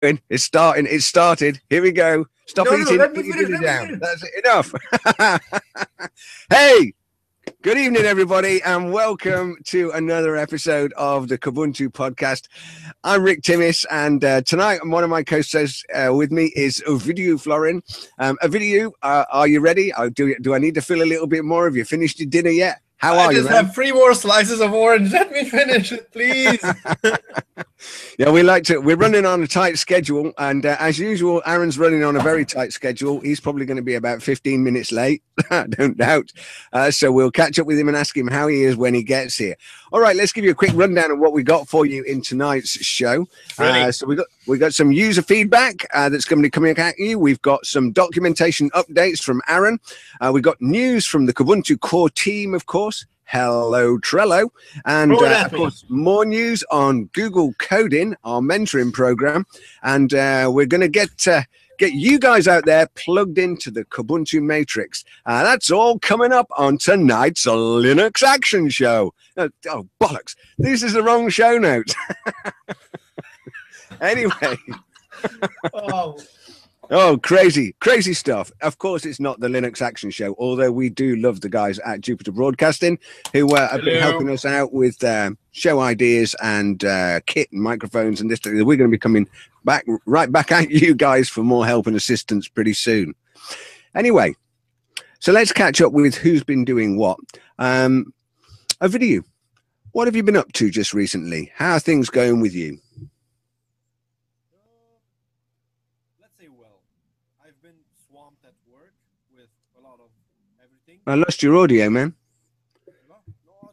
It's starting. It's started. Here we go. Stop No, no, eating. let me put your finish, let me down. That's it. enough. hey, good evening, everybody, and welcome to another episode of the Kubuntu podcast. I'm Rick Timmis, and uh, tonight one of my co-hosts uh, with me is Ovidiu Florin. Um, Ovidiu, uh, are you ready? Uh, do, do I need to fill a little bit more? Have you finished your dinner yet? How I are you, just man? have three more slices of orange. Let me finish it, please. Yeah, we like to. We're running on a tight schedule, and uh, as usual, Aaron's running on a very tight schedule. He's probably going to be about 15 minutes late, I don't doubt. Uh, so we'll catch up with him and ask him how he is when he gets here. All right, let's give you a quick rundown of what we got for you in tonight's show. Ready. Uh, so we got we got some user feedback uh, that's going to be coming at you. We've got some documentation updates from Aaron. Uh, we've got news from the Kubuntu core team, of course. Hello, Trello. And uh, of course, more news on Google Code-in, our mentoring program. And uh, we're going to get uh, get you guys out there plugged into the Kubuntu Matrix. Uh, that's all coming up on tonight's Linux Action Show. Oh, oh bollocks! This is the wrong show note. anyway. oh, Oh, crazy, crazy stuff. Of course, it's not the Linux Action Show, although we do love the guys at Jupiter Broadcasting who uh, have been helping us out with uh, show ideas and uh, kit and microphones and this. We're going to be coming back right back at you guys for more help and assistance pretty soon. Anyway, so let's catch up with who's been doing what. Um, Ovidiu. What have you been up to just recently? How are things going with you? let's say well. I've been swamped at work with a lot of everything. I lost your audio, man.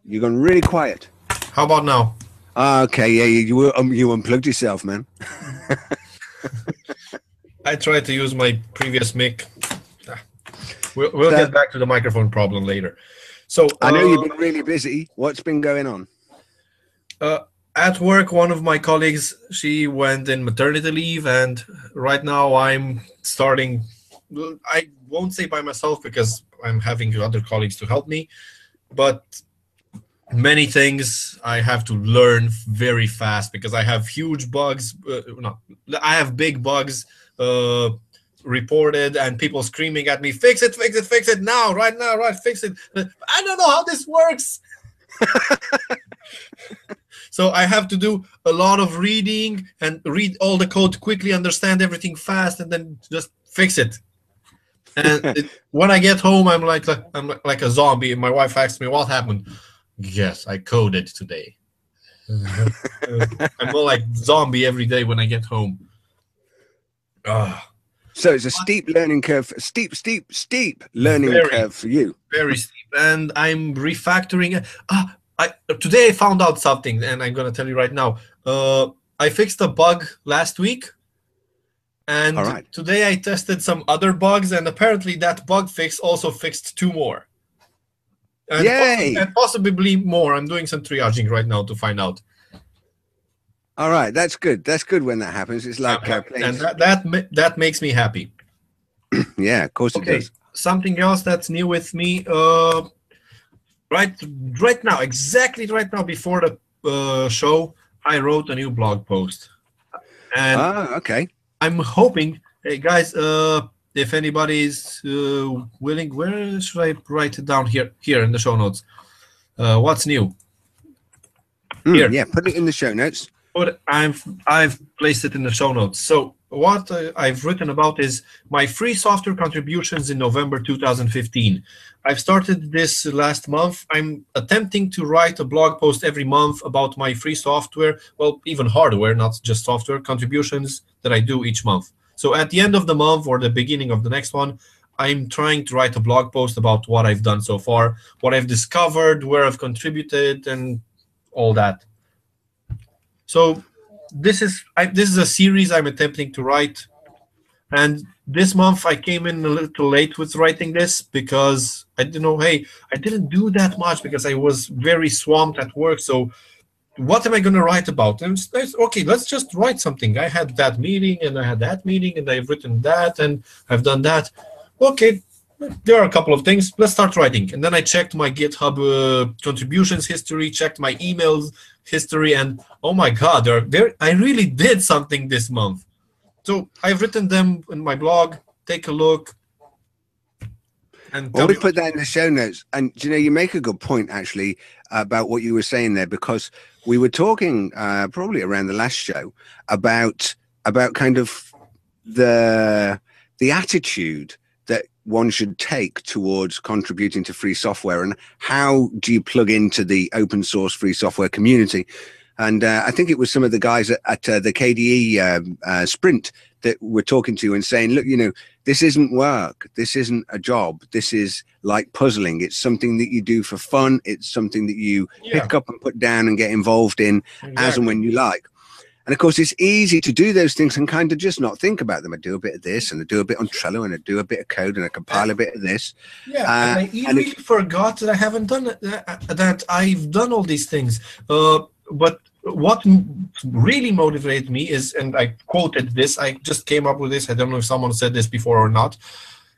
You're gone really quiet. How about now? Ah, okay, yeah, you you, um, you unplugged yourself, man. I tried to use my previous mic. Ah. We'll, we'll So- get back to the microphone problem later. So I know uh, you've been really busy. What's been going on? Uh, at work, one of my colleagues she went in maternity leave, and right now I'm starting. I won't say by myself because I'm having other colleagues to help me, but many things I have to learn very fast because I have huge bugs. Uh, no, I have big bugs uh, reported, and people screaming at me, "Fix it! Fix it! Fix it now! Right now! Right! Fix it!" I don't know how this works. So I have to do a lot of reading and read all the code quickly, understand everything fast, and then just fix it. And it, when I get home, I'm like I'm like- a zombie. And my wife asks me what happened. Yes, I coded today. I'm more like zombie every day when I get home. Ah, So it's a steep learning curve, steep, steep, steep learning Very. curve for you. very steep, and I'm refactoring. it. Ah, I today I found out something, and I'm gonna tell you right now. Uh, I fixed a bug last week, and right. today I tested some other bugs, and apparently that bug fix also fixed two more. And Yay! possi- and possibly more. I'm doing some triaging right now to find out. All right, that's good. That's good when that happens. It's like, uh, and that that, ma- that makes me happy. yeah, of course it Okay, does. something else that's new with me. Uh, right, right now, exactly right now before the uh, show, I wrote a new blog post, and Ah, okay. I'm hoping, hey guys, uh, if anybody's uh, willing, where should I write it down here? Here in the show notes. Uh, what's new? Mm, Here. yeah, put it in the show notes. But I've I've placed it in the show notes. So what uh, I've written about is my free software contributions in November 2015. I've started this last month. I'm attempting to write a blog post every month about my free software, well, even hardware, not just software contributions that I do each month. So at the end of the month or the beginning of the next one, I'm trying to write a blog post about what I've done so far, what I've discovered, where I've contributed, and all that. So this is I, this is a series I'm attempting to write, and this month I came in a little late with writing this because I didn't know. Hey, I didn't do that much because I was very swamped at work. So what am I going to write about? And it's, okay, let's just write something. I had that meeting and I had that meeting and I've written that and I've done that. Okay, there are a couple of things. Let's start writing. And then I checked my GitHub uh, contributions history, checked my emails history, and oh my God, there, there I really did something this month. So I've written them in my blog. Take a look. And well, we put that in the show notes. And you know, you make a good point actually about what you were saying there because we were talking uh, probably around the last show about about kind of the the attitude that one should take towards contributing to free software and how do you plug into the open source free software community and uh, I think it was some of the guys at, at uh, the KDE um, uh, Sprint that were talking to you and saying, look, you know, this isn't work. This isn't a job. This is like puzzling. It's something that you do for fun. It's something that you yeah. pick up and put down and get involved in exactly. as and when you like. And of course, it's easy to do those things and kind of just not think about them. I do a bit of this and I do a bit on Trello and I do a bit of code and I compile a bit of this. Yeah, uh, and I really forgot that I haven't done it, that I've done all these things. Uh, but what really motivated me is, and I quoted this, I just came up with this. I don't know if someone said this before or not.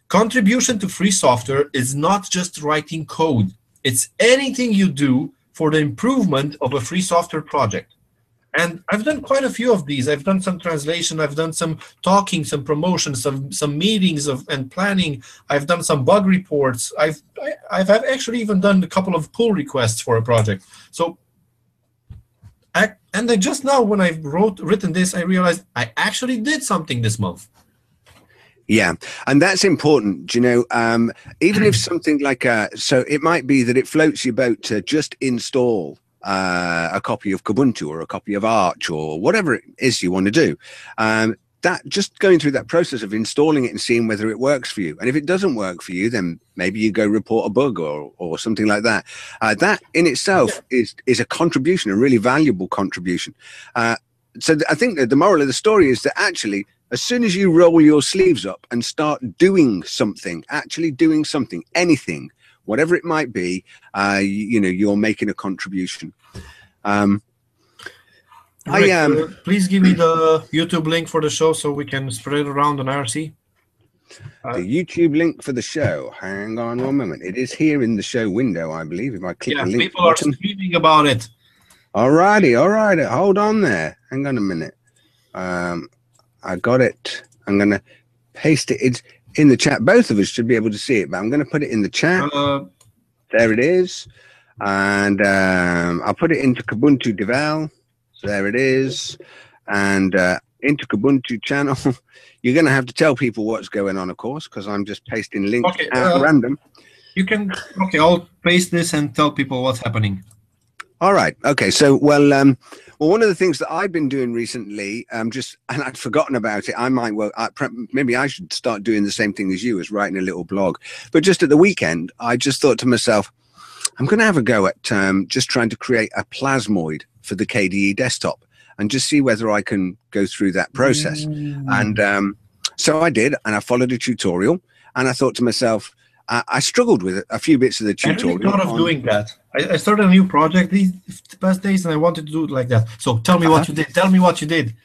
Contribution to free software is not just writing code, it's anything you do for the improvement of a free software project. And I've done quite a few of these. I've done some translation, I've done some talking, some promotions, some some meetings of and planning. I've done some bug reports. I've I, I've actually even done a couple of pull requests for a project. So I, and then just now when I wrote written this, I realized I actually did something this month. Yeah, and that's important. You know, um, even if something like a, so it might be that it floats your boat to just install uh, a copy of Kubuntu or a copy of Arch or whatever it is you want to do. Um, that just going through that process of installing it and seeing whether it works for you. And if it doesn't work for you, then maybe you go report a bug or or something like that. Uh, that in itself yeah. is is a contribution, a really valuable contribution. Uh, so th- I think that the moral of the story is that actually, as soon as you roll your sleeves up and start doing something, actually doing something, anything, whatever it might be, uh, you, you know, you're making a contribution. Um, I am. Um, uh, please give me the YouTube link for the show so we can spread it around on IRC. Uh, the YouTube link for the show. Hang on one moment. It is here in the show window, I believe. If I click yeah, the link, people button. are screaming about it. All righty, all righty. Hold on there. Hang on a minute. Um, I got it. I'm gonna paste it. It's in the chat. Both of us should be able to see it, but I'm gonna put it in the chat. Uh, there it is, and um, I'll put it into Kubuntu Devel. So there it is. And uh, into Kubuntu channel, you're going to have to tell people what's going on, of course, because I'm just pasting links okay, at uh, random. You can, okay, I'll paste this and tell people what's happening. All right. Okay. So, well, um, well, one of the things that I've been doing recently, um, just and I'd forgotten about it. I might well, I, maybe I should start doing the same thing as you, as writing a little blog. But just at the weekend, I just thought to myself, I'm going to have a go at um, just trying to create a plasmoid for the KDE desktop and just see whether I can go through that process. Mm. And um, so I did, and I followed a tutorial. And I thought to myself, I, I struggled with a few bits of the tutorial. I really thought of doing that. I, I, started a new project these past days, and I wanted to do it like that. So tell me uh-huh. what you did. Tell me what you did.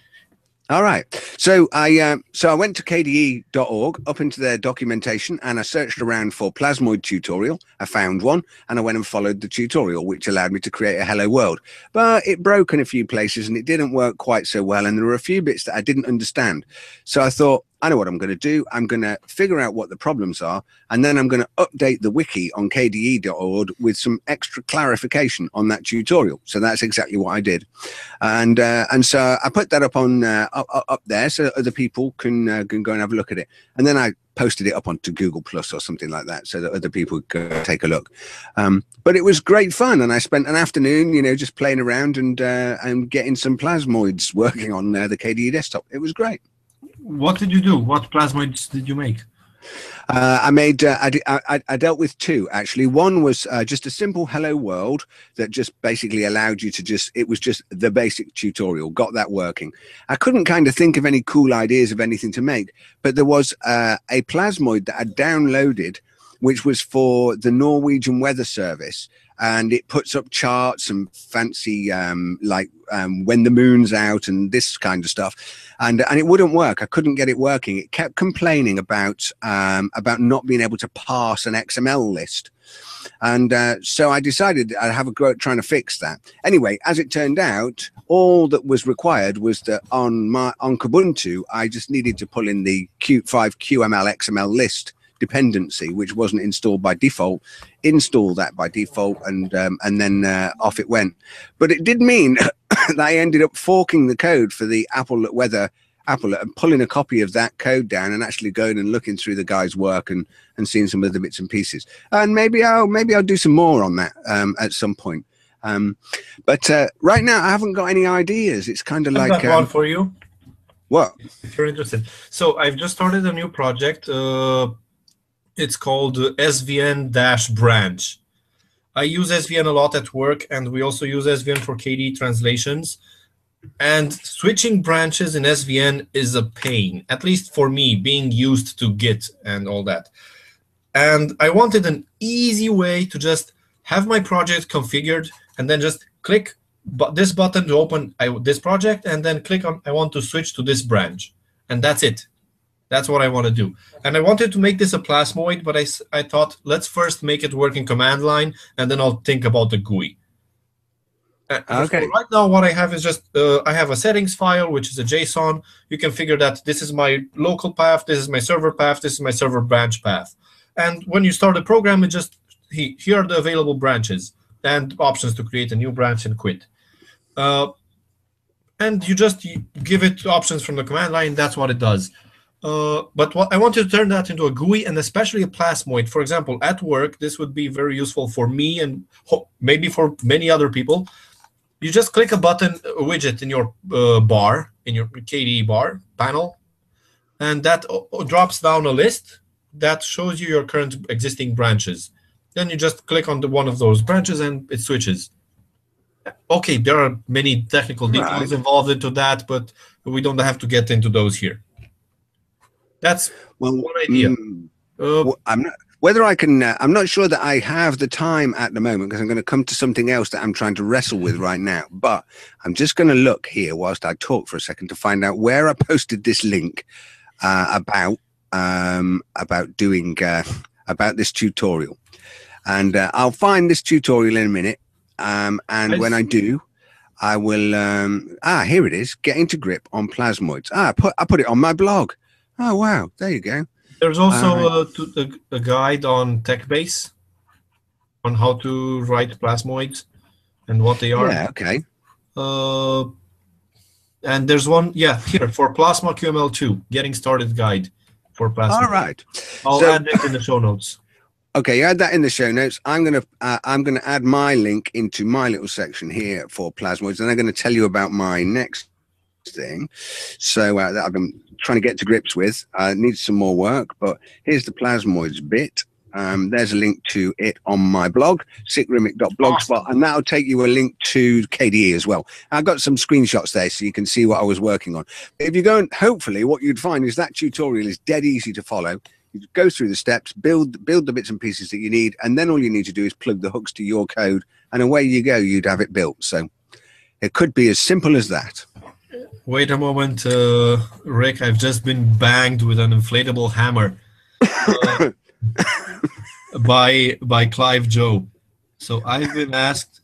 All right. So I um, so I went to kde.org up into their documentation and I searched around for plasmoid tutorial. I found one and I went and followed the tutorial, which allowed me to create a hello world. But it broke in a few places and it didn't work quite so well. And there were a few bits that I didn't understand. So I thought, I know what I'm going to do. I'm going to figure out what the problems are, and then I'm going to update the wiki on kde.org with some extra clarification on that tutorial. So that's exactly what I did, and uh, and so I put that up on uh, up, up, there so other people can uh, can go and have a look at it, and then I posted it up onto Google Plus or something like that, so that other people could take a look. Um, but it was great fun, and I spent an afternoon, you know, just playing around and uh, and getting some plasmoids working on uh, the KDE desktop. It was great what did you do? What plasmoids did you make? Uh, I made. Uh, I, I, I, dealt with two actually. One was uh, just a simple hello world that just basically allowed you to just. It was just the basic tutorial. Got that working. I couldn't kind of think of any cool ideas of anything to make, but there was uh, a plasmoid that I downloaded, which was for the Norwegian Weather Service, and it puts up charts and fancy um, like um, when the moon's out and this kind of stuff. And and it wouldn't work. I couldn't get it working. It kept complaining about um, about not being able to pass an xml list. And uh, so I decided I'd have a go at trying to fix that. Anyway, as it turned out, all that was required was that on my on Kubuntu, I just needed to pull in the Qt5 QML XML list dependency, which wasn't installed by default, install that by default, and um, and then uh, off it went. But it did mean that I ended up forking the code for the Apple Weather Apple and pulling a copy of that code down and actually going and looking through the guy's work and and seeing some of the bits and pieces. And maybe I'll maybe I'll do some more on that um, at some point. Um, but uh, right now I haven't got any ideas. It's kind of like got um, one for you what? if you're interested. So I've just started a new project. Uh, it's called SVN Dash Branch. I use SVN a lot at work, and we also use SVN for KDE translations. And switching branches in SVN is a pain, at least for me, being used to Git and all that. And I wanted an easy way to just have my project configured and then just click bu- this button to open I, this project and then click on I want to switch to this branch. And that's it. That's what I want to do. And I wanted to make this a plasmoid, but I, I thought let's first make it work in command line and then I'll think about the GUI. Uh, so Okay. right now, what I have is just uh, I have a settings file, which is a JSON. You can figure that this is my local path, this is my server path, this is my server branch path. And when you start a program, it just he, here are the available branches and options to create a new branch and quit. Uh, and you just give it options from the command line. That's what it does. Uh, but what I want to turn that into a GUI and especially a plasmoid. For example, at work, this would be very useful for me and maybe for many other people. You just click a button, a widget in your uh, bar, in your KDE bar panel, and that drops down a list that shows you your current existing branches. Then you just click on the one of those branches and it switches. Okay, there are many technical details Right. involved into that, but we don't have to get into those here. That's Well, one idea. mm, Uh, Well, I'm not whether I can. Uh, I'm not sure that I have the time at the moment because I'm going to come to something else that I'm trying to wrestle with right now. But I'm just going to look here whilst I talk for a second to find out where I posted this link uh, about um, about doing uh, about this tutorial, and uh, I'll find this tutorial in a minute. Um, and I when I do, I will. Um, ah, here it is. Getting to grip on plasmoids. Ah, I put I put it on my blog. Oh wow, there you go. there's also Alright. a, to- a, a guide on TechBase on how to write plasmoids and what they are. Yeah, okay. Uh, and there's one, yeah, here for Plasma QML2, getting started guide for Plasma. All right. I'll So- add it in the show notes. Okay, you add that in the show notes. I'm gonna uh, I'm gonna add my link into my little section here for plasmoids, and I'm going to tell you about my next thing. So uh, that I've been trying to get to grips with. Uh, needs some more work, but here's the plasmoids bit. Um, there's a link to it on my blog, sickrimic.blogspot, and that'll take you a link to KDE as well. I've got some screenshots there so you can see what I was working on. If you go and hopefully what you'd find is that tutorial is dead easy to follow. You go through the steps, build build the bits and pieces that you need, and then all you need to do is plug the hooks to your code, and away you go. You'd have it built. So it could be as simple as that. Wait a moment, uh, Rick. I've just been banged with an inflatable hammer uh, by by Clive Joe. So I've been asked,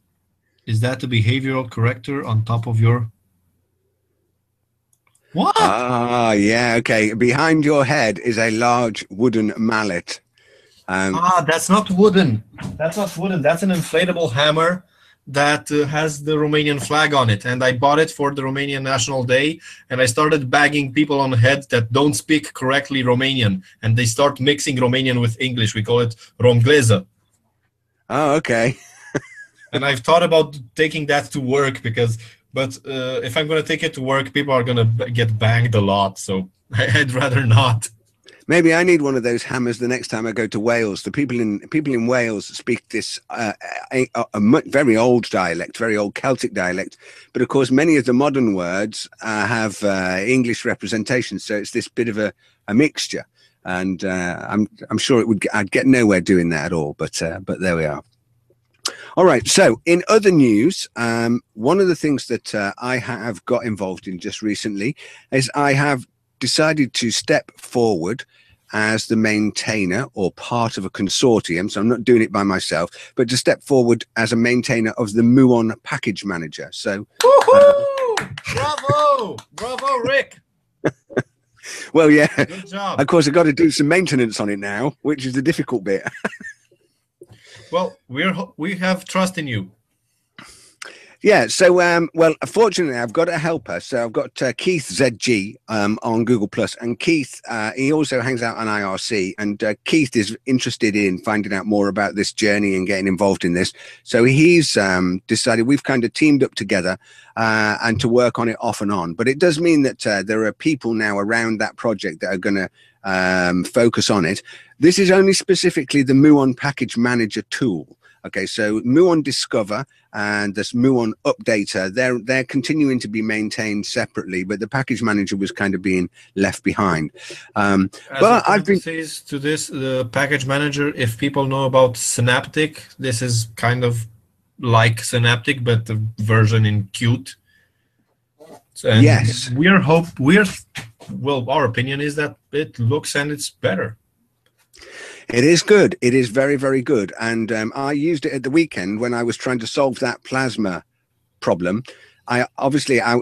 is that the behavioral corrector on top of your? What? Ah, yeah, okay. Behind your head is a large wooden mallet. Um, Ah, that's not wooden. That's not wooden. That's an inflatable hammer that uh, has the Romanian flag on it. And I bought it for the Romanian National Day. And I started bagging people on the head that don't speak correctly Romanian. And they start mixing Romanian with English. We call it romgleza. oh, okay. And I've thought about taking that to work because, but uh, if I'm going to take it to work, people are going to b- get banged a lot. So I'd rather not. Maybe I need one of those hammers the next time I go to Wales. The people in people in Wales speak this uh, a, a, very old dialect, very old Celtic dialect. But of course, many of the modern words uh, have uh, English representation, so it's this bit of a, a mixture. And uh, I'm I'm sure it would I'd get nowhere doing that at all. But uh, but there we are. All right. So, in other news, um, one of the things that uh, I have got involved in just recently is I have decided to step forward as the maintainer or part of a consortium. So I'm not doing it by myself, but to step forward as a maintainer of the Muon package manager. So, uh, bravo, bravo, Rick. well, yeah. Good job. Of course, I've got to do some maintenance on it now, which is the difficult bit. well, we're we have trust in you. Yeah. So, um, well, fortunately, I've got a helper. So I've got uh, Keith ZG um, on Google Plus, and Keith uh, he also hangs out on IRC. And uh, Keith is interested in finding out more about this journey and getting involved in this. So he's um, decided we've kind of teamed up together uh, and to work on it off and on. But it does mean that uh, there are people now around that project that are going to um, focus on it. This is only specifically the Muon Package Manager tool. Okay, so Muon Discover and this Muon Updater, they're they're continuing to be maintained separately, but the package manager was kind of being left behind. Um, but I've been to this the package manager. If people know about Synaptic, this is kind of like Synaptic, but the version in Qt. And yes, we're hope we're well. Our opinion is that it looks and it's better. It is good. It is very, very good. And um, I used it at the weekend when I was trying to solve that plasma problem. I obviously I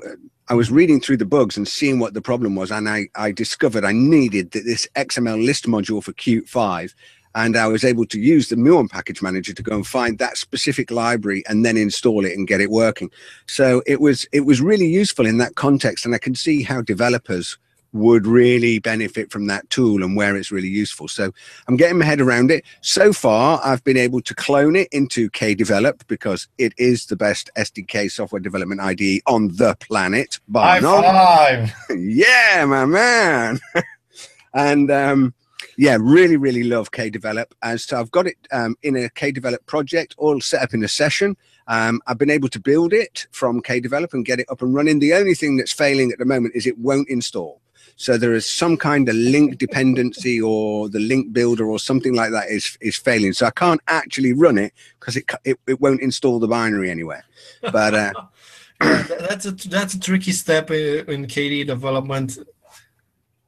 I was reading through the bugs and seeing what the problem was, and I I discovered I needed this XML list module for Qt 5 and I was able to use the Muon package manager to go and find that specific library and then install it and get it working. So it was it was really useful in that context, and I can see how developers would really benefit from that tool and where it's really useful. So I'm getting my head around it. So far, I've been able to clone it into KDevelop because it is the best SDK software development IDE on the planet. By High five! yeah, my man. and um, yeah, really, really love KDevelop. And so I've got it um, in a KDevelop project, all set up in a session. Um, I've been able to build it from KDevelop and get it up and running. The only thing that's failing at the moment is it won't install. So there is some kind of link dependency or the link builder or something like that is is failing. So I can't actually run it because it, it, it won't install the binary anywhere. But uh, that's a that's a tricky step in KDE development.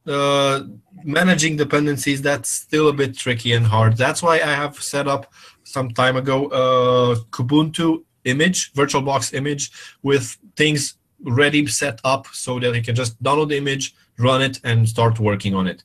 Uh, managing dependencies that's still a bit tricky and hard. That's why I have set up some time ago a Kubuntu image, VirtualBox image with things ready set up so that you can just download the image, run it, and start working on it.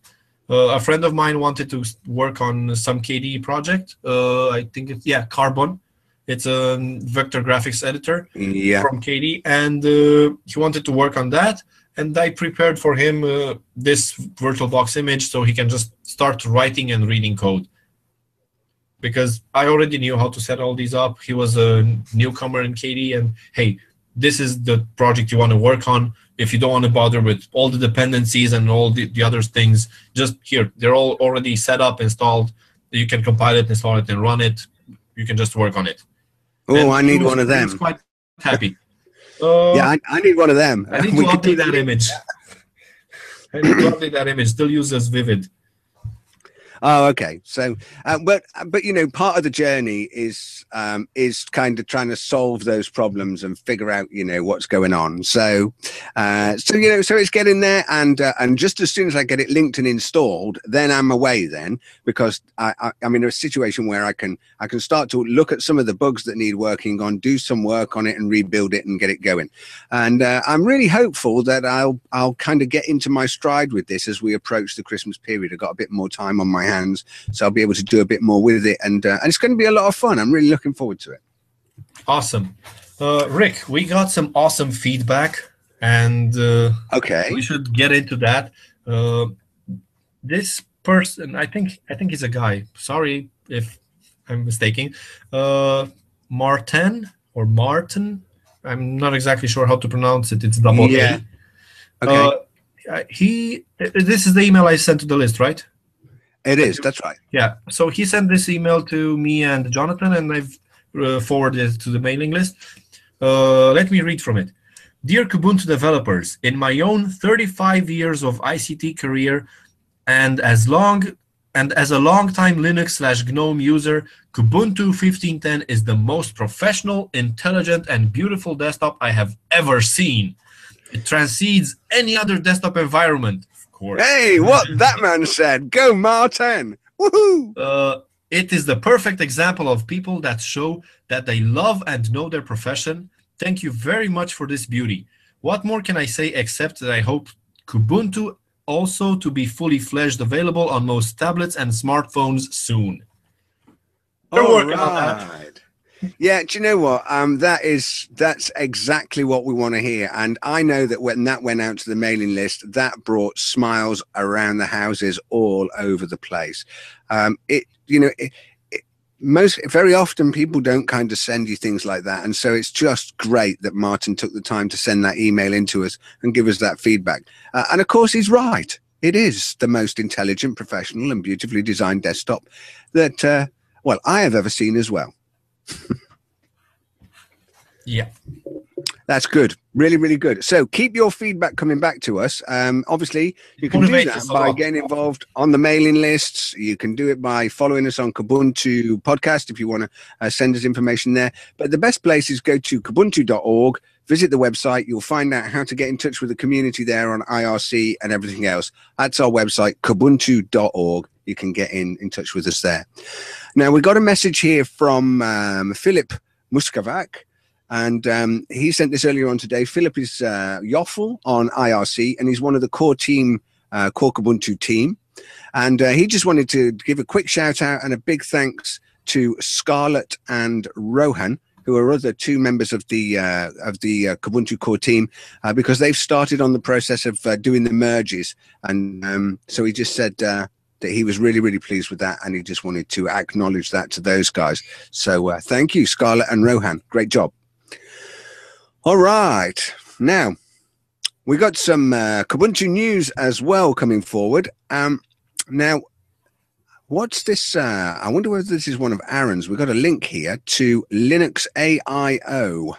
Uh, a friend of mine wanted to work on some KDE project. Uh, I think it's yeah, Karbon. It's a vector graphics editor yeah. from KDE, and uh, he wanted to work on that. And I prepared for him uh, this VirtualBox image so he can just start writing and reading code. Because I already knew how to set all these up. He was a newcomer in KDE, and hey, this is the project you want to work on if you don't want to bother with all the dependencies and all the, the other things just here they're all already set up installed. You can compile it install it and run it. You can just work on it. Oh i need was, one of them. quite happy. Uh, yeah I, I, need one of them. I need to update that image. I need to update that image. Still uses vivid Oh, okay. So, uh, but but you know, part of the journey is um, is kind of trying to solve those problems and figure out you know what's going on. So, uh, so you know, so it's getting there, and uh, and just as soon as I get it linked and installed, then I'm away. Then because I, I I'm in a situation where I can I can start to look at some of the bugs that need working on, do some work on it, and rebuild it and get it going. And uh, I'm really hopeful that I'll I'll kind of get into my stride with this as we approach the Christmas period. I've got a bit more time on my hands, so I'll be able to do a bit more with it, and uh, and it's going to be a lot of fun. I'm really looking forward to it. Awesome, uh, Rick. We got some awesome feedback, and uh, okay, we should get into that. Uh, this person, I think, I think he's a guy. Sorry if I'm mistaken. Uh, Martin or Martin. I'm not exactly sure how to pronounce it. It's double yeah. A. Okay. Uh, he. This is the email I sent to the list, right? It is. That's right. Yeah. So he sent this email to me and Jonathan, and I've uh, forwarded it to the mailing list. Uh, let me read from it. Dear Kubuntu developers, in my own 35 years of ICT career, and as long and as a long-time Linux slash GNOME user, Kubuntu 1510 is the most professional, intelligent, and beautiful desktop I have ever seen. It transcends any other desktop environment, course. Hey, what that man said. Go, Martin. Woohoo! Uh, it is the perfect example of people that show that they love and know their profession. Thank you very much for this beauty. What more can I say except that I hope Kubuntu also to be fully fledged available on most tablets and smartphones soon. They're working on that. Yeah, do you know what? Um, that is that's exactly what we want to hear. And I know that when that went out to the mailing list, that brought smiles around the houses all over the place. Um, it, you know, it, most very often people don't kind of send you things like that, and so it's just great that Martin took the time to send that email into us and give us that feedback. Uh, and of course, he's right. It is the most intelligent, professional, and beautifully designed desktop that, uh, well, I have ever seen as well. yeah. That's good. Really, really good. So keep your feedback coming back to us. Um, obviously, you can do that by getting involved on the mailing lists. You can do it by following us on Kubuntu podcast if you want to uh, send us information there. But the best place is go to kubuntu.org, visit the website. You'll find out how to get in touch with the community there on IRC and everything else. That's our website, kubuntu.org. You can get in, in touch with us there. Now, we got a message here from um, Philip Muškovac. And um, he sent this earlier on today. Philip is uh, yofel on IRC, and he's one of the core team, uh, core Kubuntu team. And uh, he just wanted to give a quick shout out and a big thanks to Scarlett and Rohan, who are other two members of the uh, of the uh, Kubuntu core team, uh, because they've started on the process of uh, doing the merges. And um, so he just said uh, that he was really, really pleased with that, and he just wanted to acknowledge that to those guys. So uh, thank you, Scarlett and Rohan. Great job. All right. Now, we got some uh, Kubuntu news as well coming forward. Um, now, what's this? Uh, I wonder whether this is one of Aaron's. We've got a link here to Linux AIO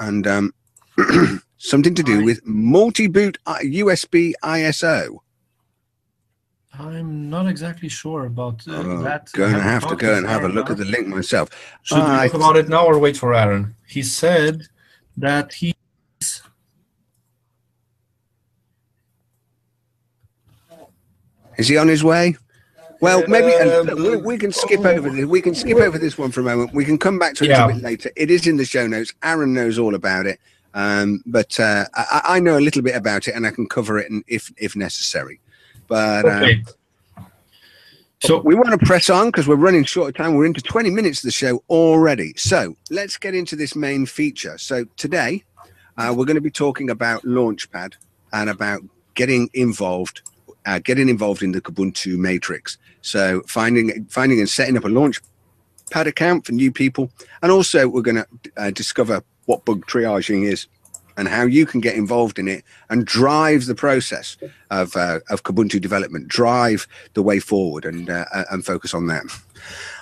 and um, something to do with multi boot USB ISO. I'm not exactly sure about uh, Oh, that. Going to Haven't to go and have a look at the link myself. Should we I talk about it now or wait for Aaron? He said that he Is he on his way? Well, maybe uh, Um, we, we can skip over this. We can skip over this one for a moment. We can come back to it a bit later. It is in the show notes. Aaron knows all about it, um, but uh, I, I know a little bit about it, and I can cover it in, if if necessary. But okay. So we want to press on because we're running short of time. We're into 20 minutes of the show already. So let's get into this main feature. So today, uh, we're going to be talking about Launchpad and about getting involved, uh, getting involved in the Kubuntu matrix. So finding, finding and setting up a Launchpad account for new people, and also we're going to uh, discover what bug triaging is and how you can get involved in it and drive the process of uh, of Kubuntu development, drive the way forward, and uh, and focus on that.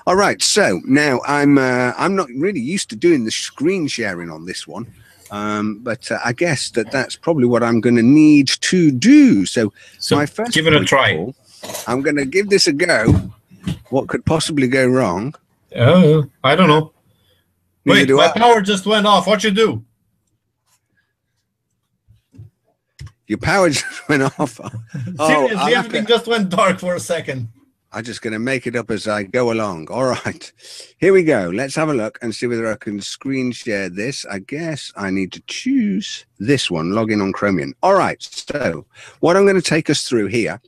All right, so now I'm uh, I'm not really used to doing the screen sharing on this one, um, but uh, I guess that that's probably what I'm going to need to do. So, so my first give it a try. all, I'm going to give this a go. What could possibly go wrong? Uh, I don't know. Neither Wait, do my I. power just went off. What you do? Your power just went off. Oh, Seriously, everything just went dark for a second. I'm just going to make it up as I go along. All right, here we go. Let's have a look and see whether I can screen share this. I guess I need to choose this one, log in on Chromium. All right, so what I'm going to take us through here,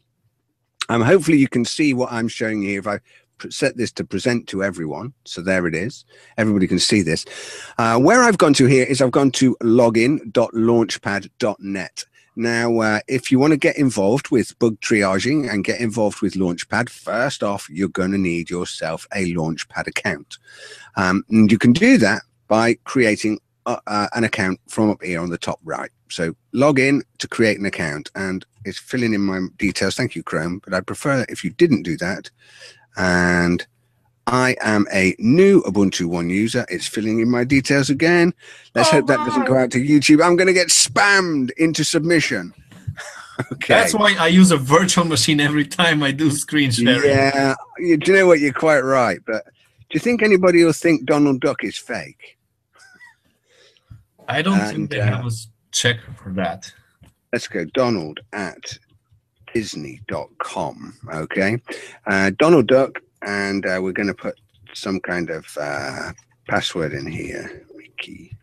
um, hopefully you can see what I'm showing you if I set this to present to everyone. So there it is. Everybody can see this. Uh, where I've gone to here is I've gone to login.launchpad.net. Now, uh, if you want to get involved with bug triaging and get involved with Launchpad, first off, you're going to need yourself a Launchpad account. Um, and you can do that by creating uh, uh, an account from up here on the top right. So log in to create an account and it's filling in my details. Thank you, Chrome. But I'd prefer if you didn't do that. And I am a new Ubuntu One user. It's filling in my details again. Let's Oh, hope that doesn't go out to YouTube. I'm going to get spammed into submission. Okay. That's why I use a virtual machine every time I do screen sharing. Yeah, you, do you know what? You're quite right. But do you think anybody will think Donald Duck is fake? I don't And, think they uh, have a check for that. Let's go Donald at Disney.com. Okay. Uh, Donald Duck, and uh, we're going to put some kind of uh, password in here. Mickey.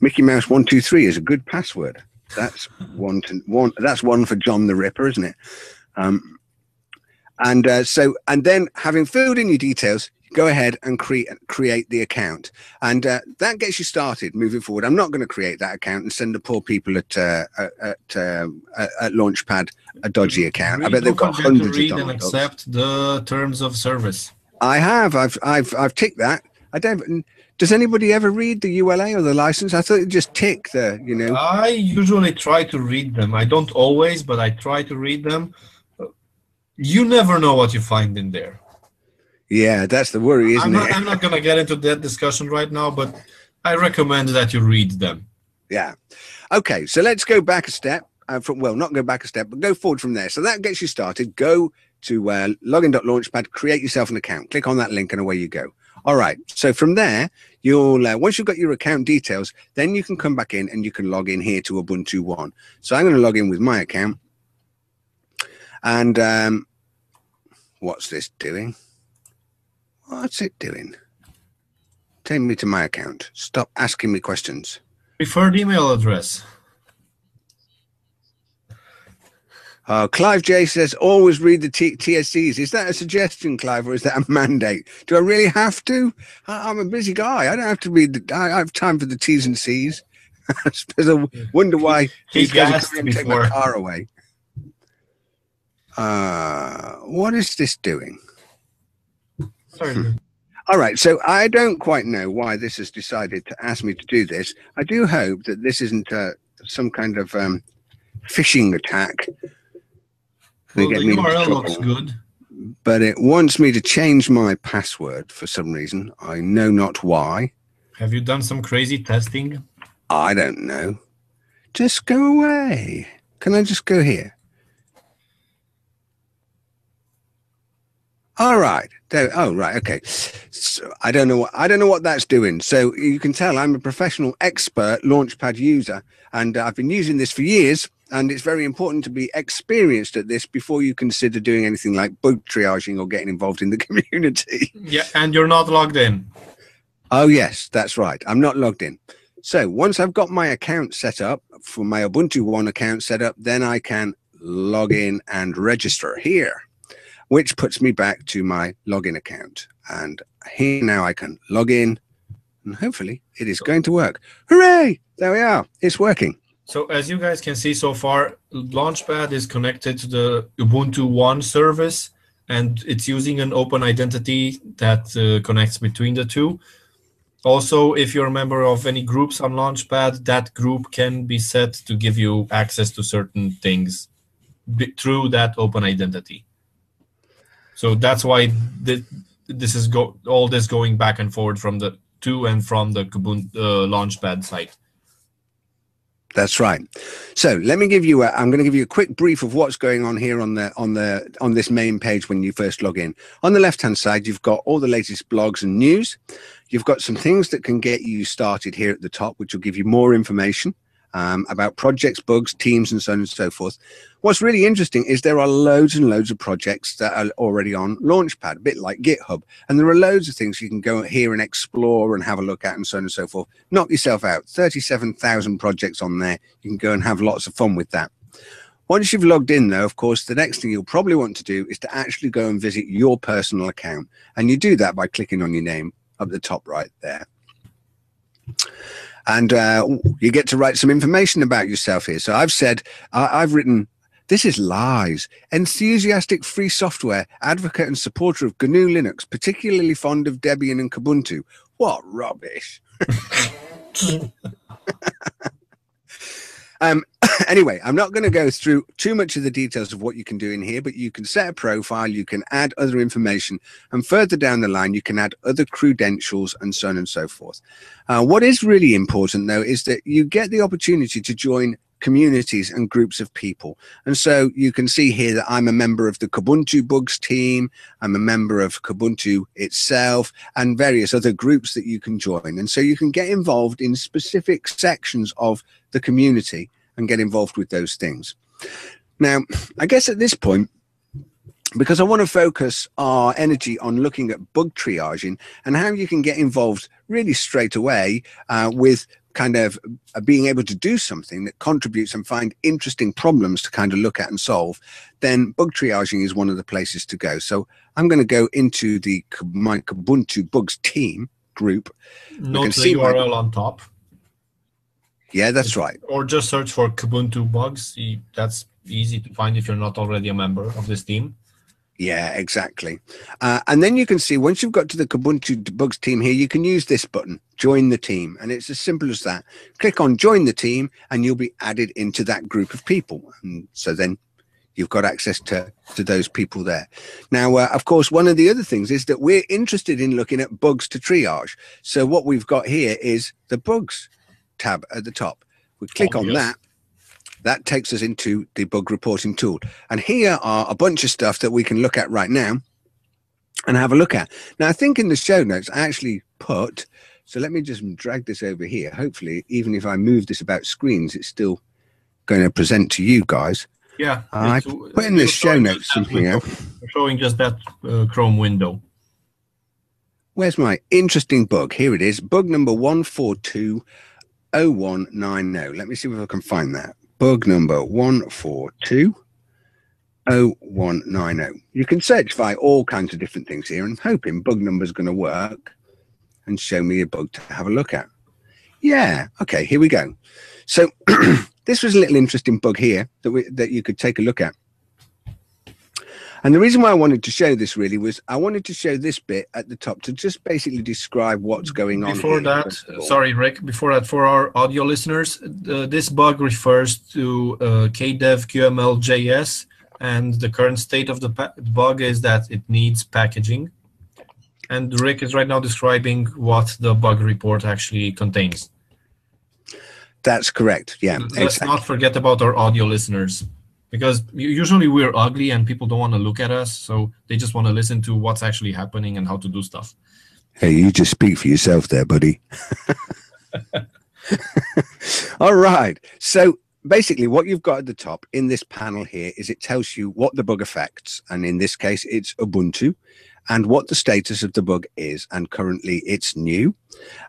Mickey Mouse one two three is a good password. That's one to one. That's one for John the Ripper, isn't it? Um, and uh, so, and then having filled in your details, go ahead and create create the account, and uh, that gets you started moving forward. I'm not going to create that account and send the poor people at uh, at at, um, at Launchpad a dodgy account. I bet they've got forget to hundreds of read and accept the terms of service. I have. I've I've I've ticked that. I don't. Does anybody ever read the EULA or the license? I thought you just tick the. You know. I usually try to read them. I don't always, but I try to read them. You never know what you find in there. Yeah, that's the worry, isn't I'm not, it? I'm not going to get into that discussion right now, but I recommend that you read them. Yeah. Okay, so let's go back a step. Uh, from, well, not go back a step, but go forward from there. So that gets you started. Go to uh, login.launchpad, create yourself an account. Click on that link, and away you go. All right. So from there, you'll uh, once you've got your account details, then you can come back in and you can log in here to Ubuntu One. So I'm going to log in with my account, and um, what's this doing? What's it doing? Take me to my account. Stop asking me questions. Preferred email address. Uh, Clive J says, always read the T- TSCs. Is that a suggestion, Clive, or is that a mandate? Do I really have to? I- I'm a busy guy. I don't have to read. The- I I have time for the T's and C's. I wonder why He these guys are take my car away. Uh, what is this doing? Sorry. All right, so I don't quite know why this has decided to ask me to do this. I do hope that this isn't uh, some kind of um, phishing attack. They well, the me URL looks good. but it wants me to change my password for some reason. I know not why. Have you done some crazy testing? I don't know. Just go away. Can I just go here? All right. There, oh, right. Okay. So I don't know what I don't know what that's doing. So you can tell I'm a professional expert Launchpad user, and uh, I've been using this for years. And it's very important to be experienced at this before you consider doing anything like bug triaging or getting involved in the community. Yeah, and you're not logged in. Oh, yes, that's right. I'm not logged in. So once I've got my account set up for my Ubuntu One account set up, then I can log in and register here, which puts me back to my login account. And here now I can log in and hopefully it is going to work. Hooray! There we are. It's working. So as you guys can see so far, Launchpad is connected to the Ubuntu One service, and it's using an open identity that uh, connects between the two. Also, if you're a member of any groups on Launchpad, that group can be set to give you access to certain things through that open identity. So that's why th- this is go- all this going back and forward from the to and from the Kubuntu uh, Launchpad site. That's right. So let me give you a, I'm going to give you a quick brief of what's going on here on the on the on this main page when you first log in. On the left hand side, you've got all the latest blogs and news. You've got some things that can get you started here at the top, which will give you more information um, about projects, bugs, teams, and so on and so forth. What's really interesting is there are loads and loads of projects that are already on Launchpad, a bit like GitHub, and there are loads of things you can go here and explore and have a look at, and so on and so forth. Knock yourself out. Thirty-seven thousand projects on there. You can go and have lots of fun with that. Once you've logged in, though, of course, the next thing you'll probably want to do is to actually go and visit your personal account. And you do that by clicking on your name up the top right there. And uh, you get to write some information about yourself here. So I've said, I I've written, this is lies. Enthusiastic free software, advocate and supporter of GNU Linux, particularly fond of Debian and Kubuntu. What rubbish. um, anyway, I'm not going to go through too much of the details of what you can do in here, but you can set a profile, you can add other information, and further down the line, you can add other credentials and so on and so forth. Uh, what is really important, though, is that you get the opportunity to join communities and groups of people. And so you can see here that I'm a member of the Kubuntu Bugs team, I'm a member of Kubuntu itself, and various other groups that you can join. And so you can get involved in specific sections of the community and get involved with those things. Now, I guess at this point, because I want to focus our energy on looking at bug triaging and how you can get involved really straight away uh, with kind of uh, being able to do something that contributes and find interesting problems to kind of look at and solve, then bug triaging is one of the places to go. So I'm going to go into the my Kubuntu bugs team group. Note the URL my, on top. Yeah, that's right. Or just search for Kubuntu bugs. That's easy to find if you're not already a member of this team. Yeah, exactly. Uh, and then you can see once you've got to the Kubuntu Bugs team here, you can use this button, join the team. And it's as simple as that. Click on join the team and you'll be added into that group of people. And so then you've got access to, to those people there. Now, uh, of course, one of the other things is that we're interested in looking at bugs to triage. So what we've got here is the bugs tab at the top. We click oh, on yes. that that takes us into the bug reporting tool. And here are a bunch of stuff that we can look at right now and have a look at. Now, I think in the show notes, I actually put, so let me just drag this over here. Hopefully, even if I move this about screens, it's still going to present to you guys. Yeah. I put in the show notes something else. Showing just that uh, Chrome window. Where's my interesting bug? Here it is. Bug number 1420190. Let me see if I can find that bug number 1420190. You can search by all kinds of different things here and hoping bug number is going to work and show me a bug to have a look at. Yeah, okay, here we go. So this was a little interesting bug here that, we, that you could take a look at. And the reason why I wanted to show this really was I wanted to show this bit at the top to just basically describe what's going on. Before that, sorry, Rick, before that, for our audio listeners, uh, this bug refers to uh, KDEV QML.js, and the current state of the bug is that it needs packaging. And Rick is right now describing what the bug report actually contains. That's correct. Yeah. Let's exactly. not forget about our audio listeners because usually we're ugly and people don't want to look at us so they just want to listen to what's actually happening and how to do stuff. Hey you just speak for yourself there buddy. All right. So basically what you've got at the top in this panel here is it tells you what the bug affects and in this case it's ubuntu and what the status of the bug is. And currently it's new.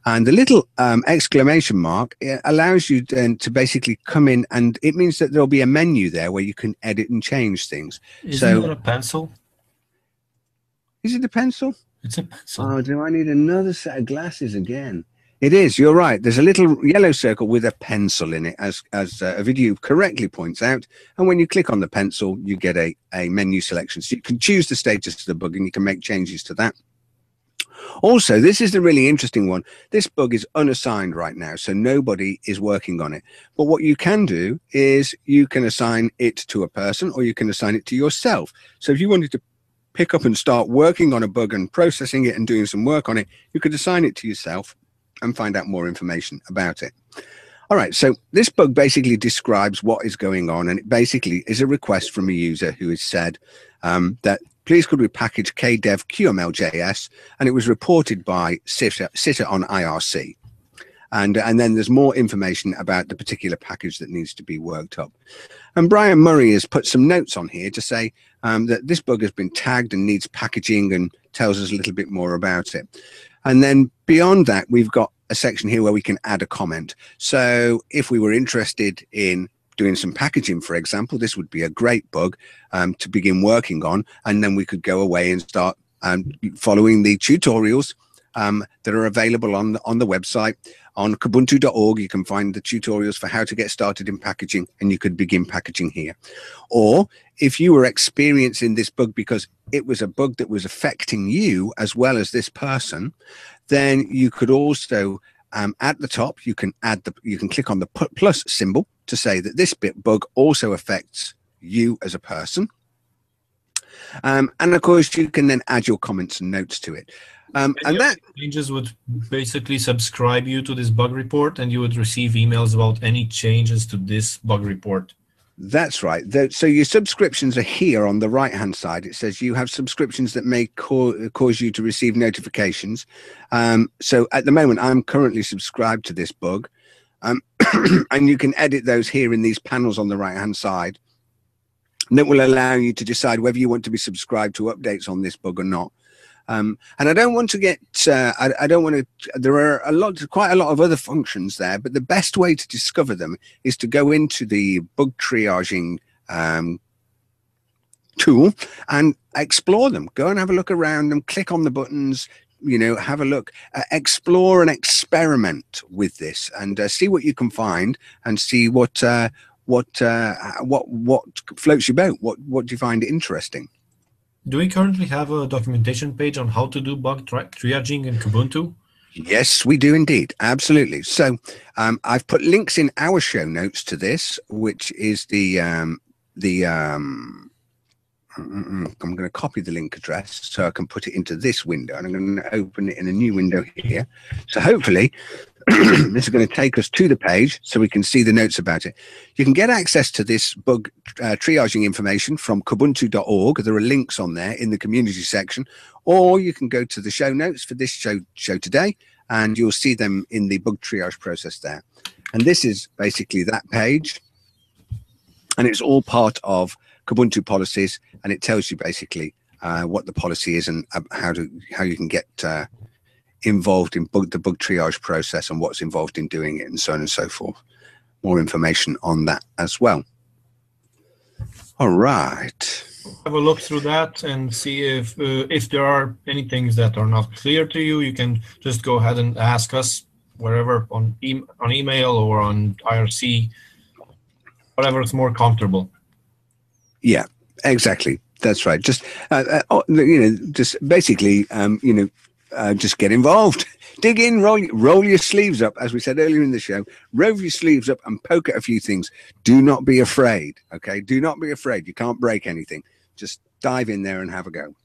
And the little um, exclamation mark allows you then to basically come in and it means that there'll be a menu there where you can edit and change things. Isn't so, it a pencil? Is it a pencil? It's a pencil. Oh, do I need another set of glasses again? It is. You're right. There's a little yellow circle with a pencil in it, as as uh, Ovidiu correctly points out. And when you click on the pencil, you get a a menu selection. So you can choose the status of the bug, and you can make changes to that. Also, this is the really interesting one. This bug is unassigned right now, so nobody is working on it. But what you can do is you can assign it to a person or you can assign it to yourself. So if you wanted to pick up and start working on a bug and processing it and doing some work on it, you could assign it to yourself and find out more information about it. All right, so this bug basically describes what is going on, and it basically is a request from a user who has said um, that please could we package KDEV QML.js, and it was reported by Sitter on IRC. And, and then there's more information about the particular package that needs to be worked up. And Brian Murray has put some notes on here to say um, that this bug has been tagged and needs packaging and tells us a little bit more about it. And then beyond that, we've got a section here where we can add a comment. So if we were interested in doing some packaging, for example, this would be a great bug um, to begin working on. And then we could go away and start um, following the tutorials um, that are available on the, on the website. On kubuntu.org, you can find the tutorials for how to get started in packaging, and you could begin packaging here. Or if you were experiencing this bug because it was a bug that was affecting you as well as this person, then you could also um, at the top you can add the you can click on the plus symbol to say that this bit bug also affects you as a person. Um, and of course, you can then add your comments and notes to it. Um, and that changes would basically subscribe you to this bug report, and you would receive emails about any changes to this bug report. That's right. So your subscriptions are here on the right hand side. It says you have subscriptions that may cause you to receive notifications. Um, so at the moment, I'm currently subscribed to this bug, um, and you can edit those here in these panels on the right hand side. And that will allow you to decide whether you want to be subscribed to updates on this bug or not. Um, and I don't want to get, uh, I, I, don't want to, there are a lot, quite a lot of other functions there, but the best way to discover them is to go into the bug triaging um, tool and explore them. Go and have a look around them, click on the buttons, you know, have a look, uh, explore and experiment with this and uh, see what you can find and see what, uh, what, uh, what, what floats your boat. What, what do you find interesting? Do we currently have a documentation page on how to do bug tri- triaging in Kubuntu? Yes, we do indeed. Absolutely. So um, I've put links in our show notes to this, which is the um, the um, I'm going to copy the link address so I can put it into this window, and I'm going to open it in a new window here. So hopefully this is going to take us to the page so we can see the notes about it. You can get access to this bug uh, triaging information from kubuntu.org. There are links on there in the community section, or you can go to the show notes for this show show today, and you'll see them in the bug triage process there. And this is basically that page, and it's all part of Kubuntu policies, and it tells you basically uh, what the policy is and uh, how to how you can get uh, involved in bug, the bug triage process and what's involved in doing it and so on and so forth. More information on that as well. All right. Have a look through that and see if uh, if there are any things that are not clear to you. You can just go ahead and ask us wherever on e- on email or on IRC, whatever is more comfortable. Yeah, exactly. That's right. Just uh, uh, oh, you know, just basically, um, you know, uh, just get involved. Dig in, roll, roll your sleeves up, as we said earlier in the show. Roll your sleeves up and poke at a few things. Do not be afraid. Okay, do not be afraid. You can't break anything. Just dive in there and have a go,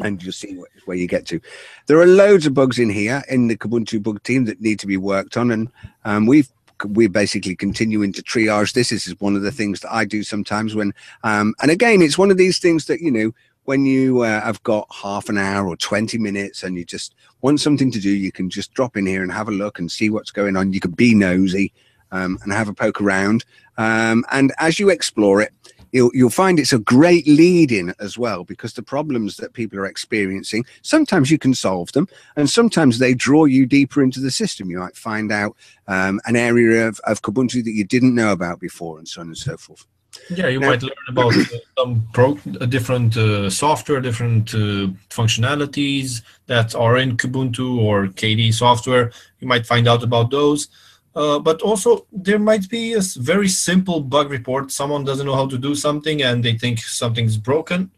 and you'll see where, you get to. There are loads of bugs in here in the Kubuntu bug team that need to be worked on, and um, we've we're basically continuing to triage this. This is one of the things that I do sometimes when, um, and again, it's one of these things that you know when you uh, have got half an hour or 20 minutes and you just want something to do, you can just drop in here and have a look and see what's going on. You can be nosy um, and have a poke around. Um, and as you explore it, you'll, you'll find it's a great lead in as well because the problems that people are experiencing, sometimes you can solve them and sometimes they draw you deeper into the system. You might find out um, an area of, of Kubuntu that you didn't know about before and so on and so forth. Yeah, you now, might learn about uh, some pro, uh, different uh, software, different uh, functionalities that are in Kubuntu or KDE software. You might find out about those. Uh, but also, there might be a very simple bug report. Someone doesn't know how to do something and they think something's broken.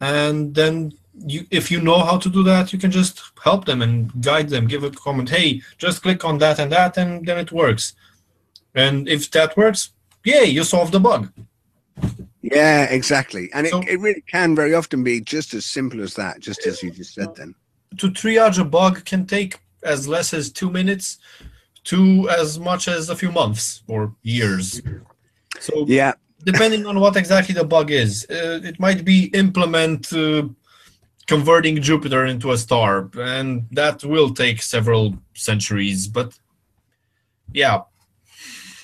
And then, you, if you know how to do that, you can just help them and guide them, give a comment, hey, just click on that and that, and then it works. And if that works, yay, you solved the bug. Yeah, exactly. And so, it, it really can very often be just as simple as that, just as you just said then. To triage a bug can take as less as two minutes to as much as a few months or years. So yeah, depending on what exactly the bug is, uh, it might be implement uh, converting Jupiter into a star, and that will take several centuries. But yeah,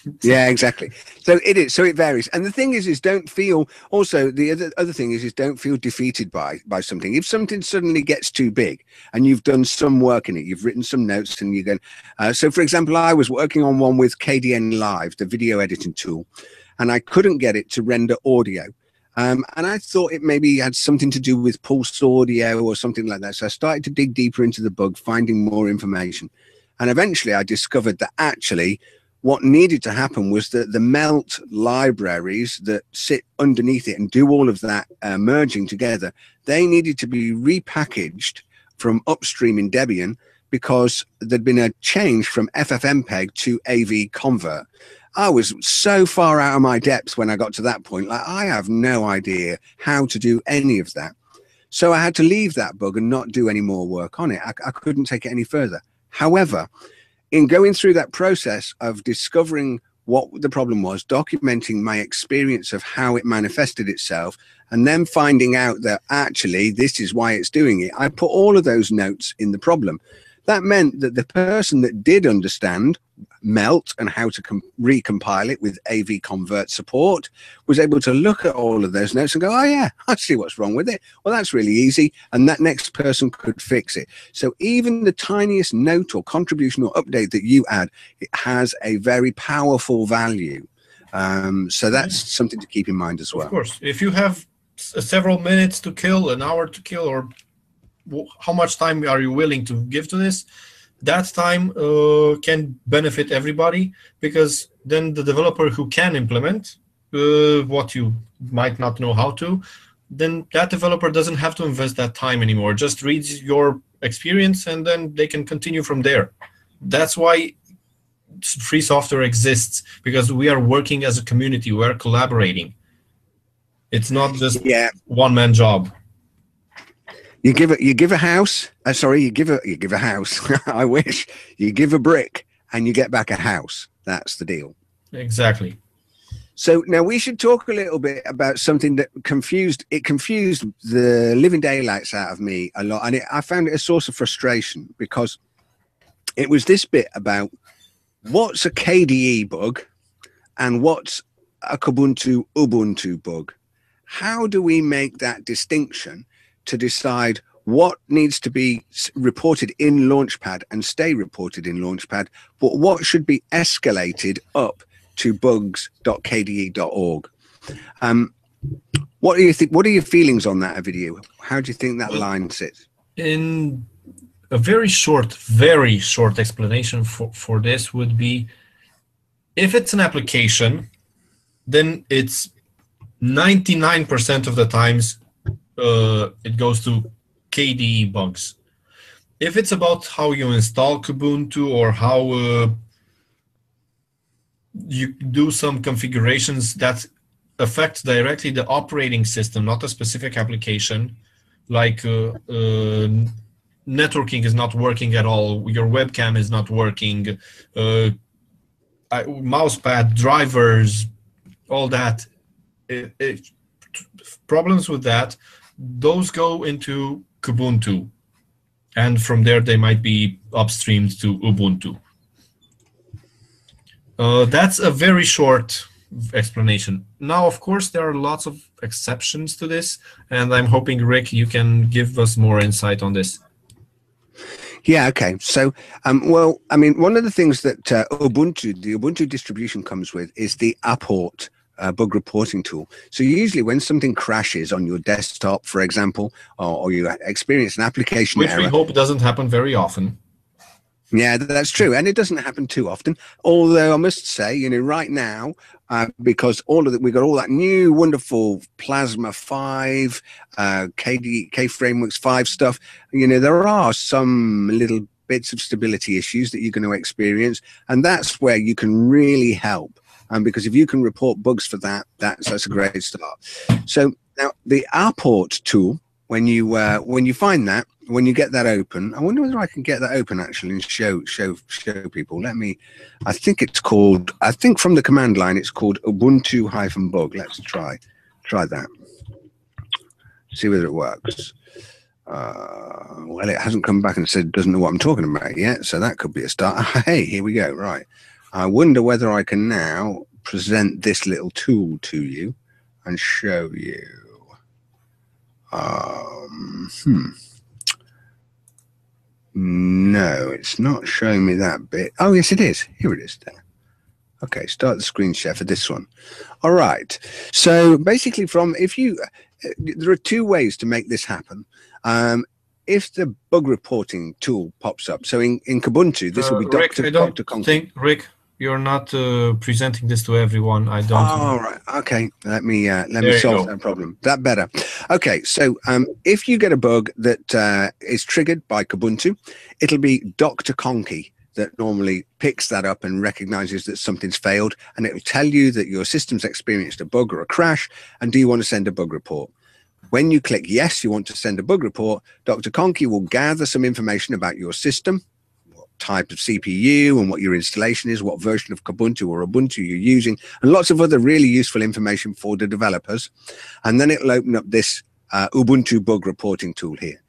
yeah exactly so it is so it varies and the thing is is don't feel also the other, other thing is is don't feel defeated by by something if something suddenly gets too big and you've done some work in it you've written some notes and you're going uh, so for example i was working on one with Kdenlive, the video editing tool and i couldn't get it to render audio um, and I thought it maybe had something to do with pulse audio or something like that. So I started to dig deeper into the bug, finding more information. And eventually I discovered that actually what needed to happen was that the melt libraries that sit underneath it and do all of that uh, merging together, they needed to be repackaged from upstream in Debian because there'd been a change from FFmpeg to AV convert. I was so far out of my depth when I got to that point. Like I have no idea how to do any of that. So I had to leave that bug and not do any more work on it. I, I couldn't take it any further. However, in going through that process of discovering what the problem was, documenting my experience of how it manifested itself, and then finding out that actually this is why it's doing it, I put all of those notes in the problem. That meant that the person that did understand melt and how to com- recompile it with AV convert support was able to look at all of those notes and go, oh, yeah, I see what's wrong with it. Well, that's really easy. And that next person could fix it. So even the tiniest note or contribution or update that you add, it has a very powerful value. Um, so that's something to keep in mind as well. Of course. If you have s- several minutes to kill, an hour to kill, or w- how much time are you willing to give to this? That time uh, can benefit everybody because then the developer who can implement uh, what you might not know how to then that developer doesn't have to invest that time anymore. Just reads your experience and then they can continue from there. That's why free software exists because we are working as a community. We are collaborating. It's not just Yeah. one man job You give a you give a house. Uh, sorry, you give a you give a house. I wish you give a brick and you get back a house. That's the deal. exactly So now we should talk a little bit about something that confused it confused the living daylights out of me a lot, and it, I found it a source of frustration because it was this bit about what's a KDE bug and what's a Kubuntu Ubuntu bug. How do we make that distinction to decide what needs to be reported in Launchpad and stay reported in Launchpad, but what should be escalated up to bugs.kde.org. Um, what do you think? What are your feelings on that Ovidiu? How do you think that line sits? in a very short, very short explanation for, for this would be if it's an application, then it's 99% of the times uh, it goes to KDE bugs. If it's about how you install Kubuntu or how uh, you do some configurations that affect directly the operating system, not a specific application, like uh, uh, networking is not working at all, your webcam is not working, uh, mousepad, drivers, all that. It, it, problems with that, those go into Kubuntu. And from there, they might be upstreamed to Ubuntu. Uh, that's a very short explanation. Now, of course, there are lots of exceptions to this, and I'm hoping, Rick, you can give us more insight on this. Yeah, okay. So, um, well, I mean, one of the things that uh, Ubuntu, the Ubuntu distribution comes with is the Apport uh, bug reporting tool. So, usually when something crashes on your desktop, for example, or, or you experience an application Which error, we hope doesn't happen very often. Yeah, that's true, and it doesn't happen too often. Although I must say, you know, right now, uh, because all of that, we've got all that new wonderful Plasma Five, uh, KD K Frameworks Five stuff. You know, there are some little bits of stability issues that you're going to experience, and that's where you can really help. Because if you can report bugs for that, that's that's a great start. So now the Apport tool, when you uh, when you find that, when you get that open, I wonder whether I can get that open actually and show show show people. Let me. I think it's called. I think from the command line, it's called Ubuntu hyphen bug. Let's try try that. See whether it works. Uh, well, it hasn't come back and said doesn't know what I'm talking about yet, so that could be a start. Hey, here we go. Right. I wonder whether I can now present this little tool to you and show you. Um, hmm. No, it's not showing me that bit. Oh, yes, it is. Here it is there. Okay, start the screen share for this one. All right. So basically, from if you, uh, there are two ways to make this happen. Um, if the bug reporting tool pops up, so in, in Kubuntu, this will be Uh, Rick, Dr. I don't Dr. Think, Rick, you're not uh, presenting this to everyone. I don't. All right. Okay. Let me uh, let There me solve that problem. That better. Okay. So um, if you get a bug that uh, is triggered by Kubuntu, it'll be Dr. Konqi that normally picks that up and recognizes that something's failed and it will tell you that your system's experienced a bug or a crash and do you want to send a bug report when you click yes you want to send a bug report dr Konqi will gather some information about your system type of cpu and what your installation is what version of kubuntu or ubuntu you're using and lots of other really useful information for the developers and then it'll open up this uh, ubuntu bug reporting tool here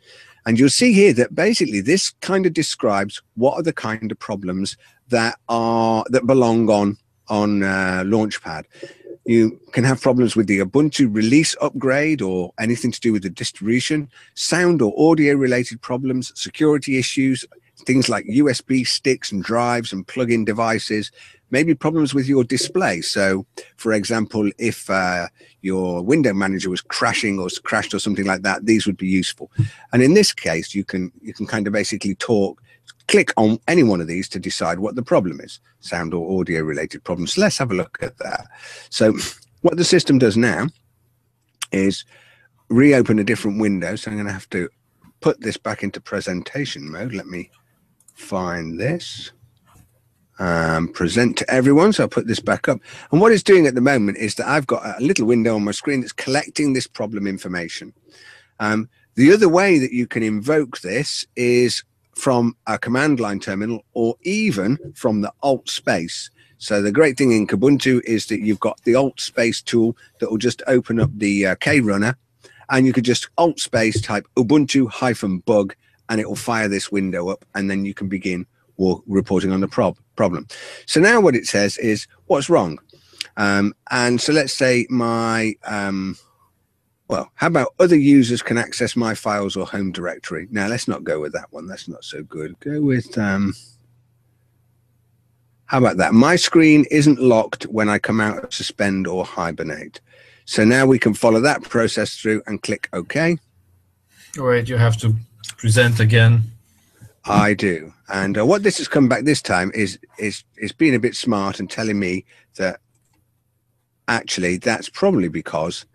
and you'll see here that basically this kind of describes what are the kind of problems that are that belong on on uh, Launchpad. You can have problems with the Ubuntu release upgrade or anything to do with the distribution, sound or audio related problems, security issues, things like USB sticks and drives and plug-in devices, maybe problems with your display. So, for example, if uh, your window manager was crashing or crashed or something like that, these would be useful. And in this case, you can you can kind of basically talk, click on any one of these to decide what the problem is, sound or audio related problems. So let's have a look at that. So, what the system does now is reopen a different window. So I'm going to have to put this back into presentation mode. Let me find this um, present to everyone. So I'll put this back up. And what it's doing at the moment is that I've got a little window on my screen that's collecting this problem information. Um, the other way that you can invoke this is from a command line terminal or even from the alt space. So the great thing in Kubuntu is that you've got the alt space tool that will just open up the uh, K runner and you could just alt space type Ubuntu hyphen bug and it will fire this window up and then you can begin reporting on the prob problem. So now what it says is what's wrong. Um, and so let's say my, um, well, how about other users can access my files or home directory? Now let's not go with that one. That's not so good. Go with, um, how about that? My screen isn't locked when I come out of suspend or hibernate. So now we can follow that process through and click OK. Right, you have to present again. I do. And uh, what this has come back this time is is is being a bit smart and telling me that actually that's probably because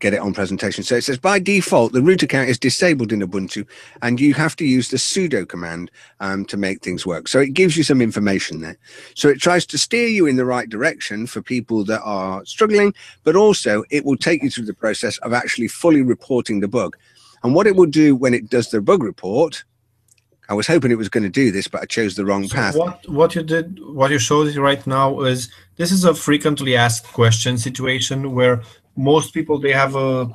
get it on presentation. So it says by default the root account is disabled in Ubuntu, and you have to use the sudo command um, to make things work. So it gives you some information there. So it tries to steer you in the right direction for people that are struggling, but also it will take you through the process of actually fully reporting the bug. And what it will do when it does the bug report I was hoping it was going to do this, but I chose the wrong so path. What what you did, what you showed right now is this is a frequently asked question situation where most people they have a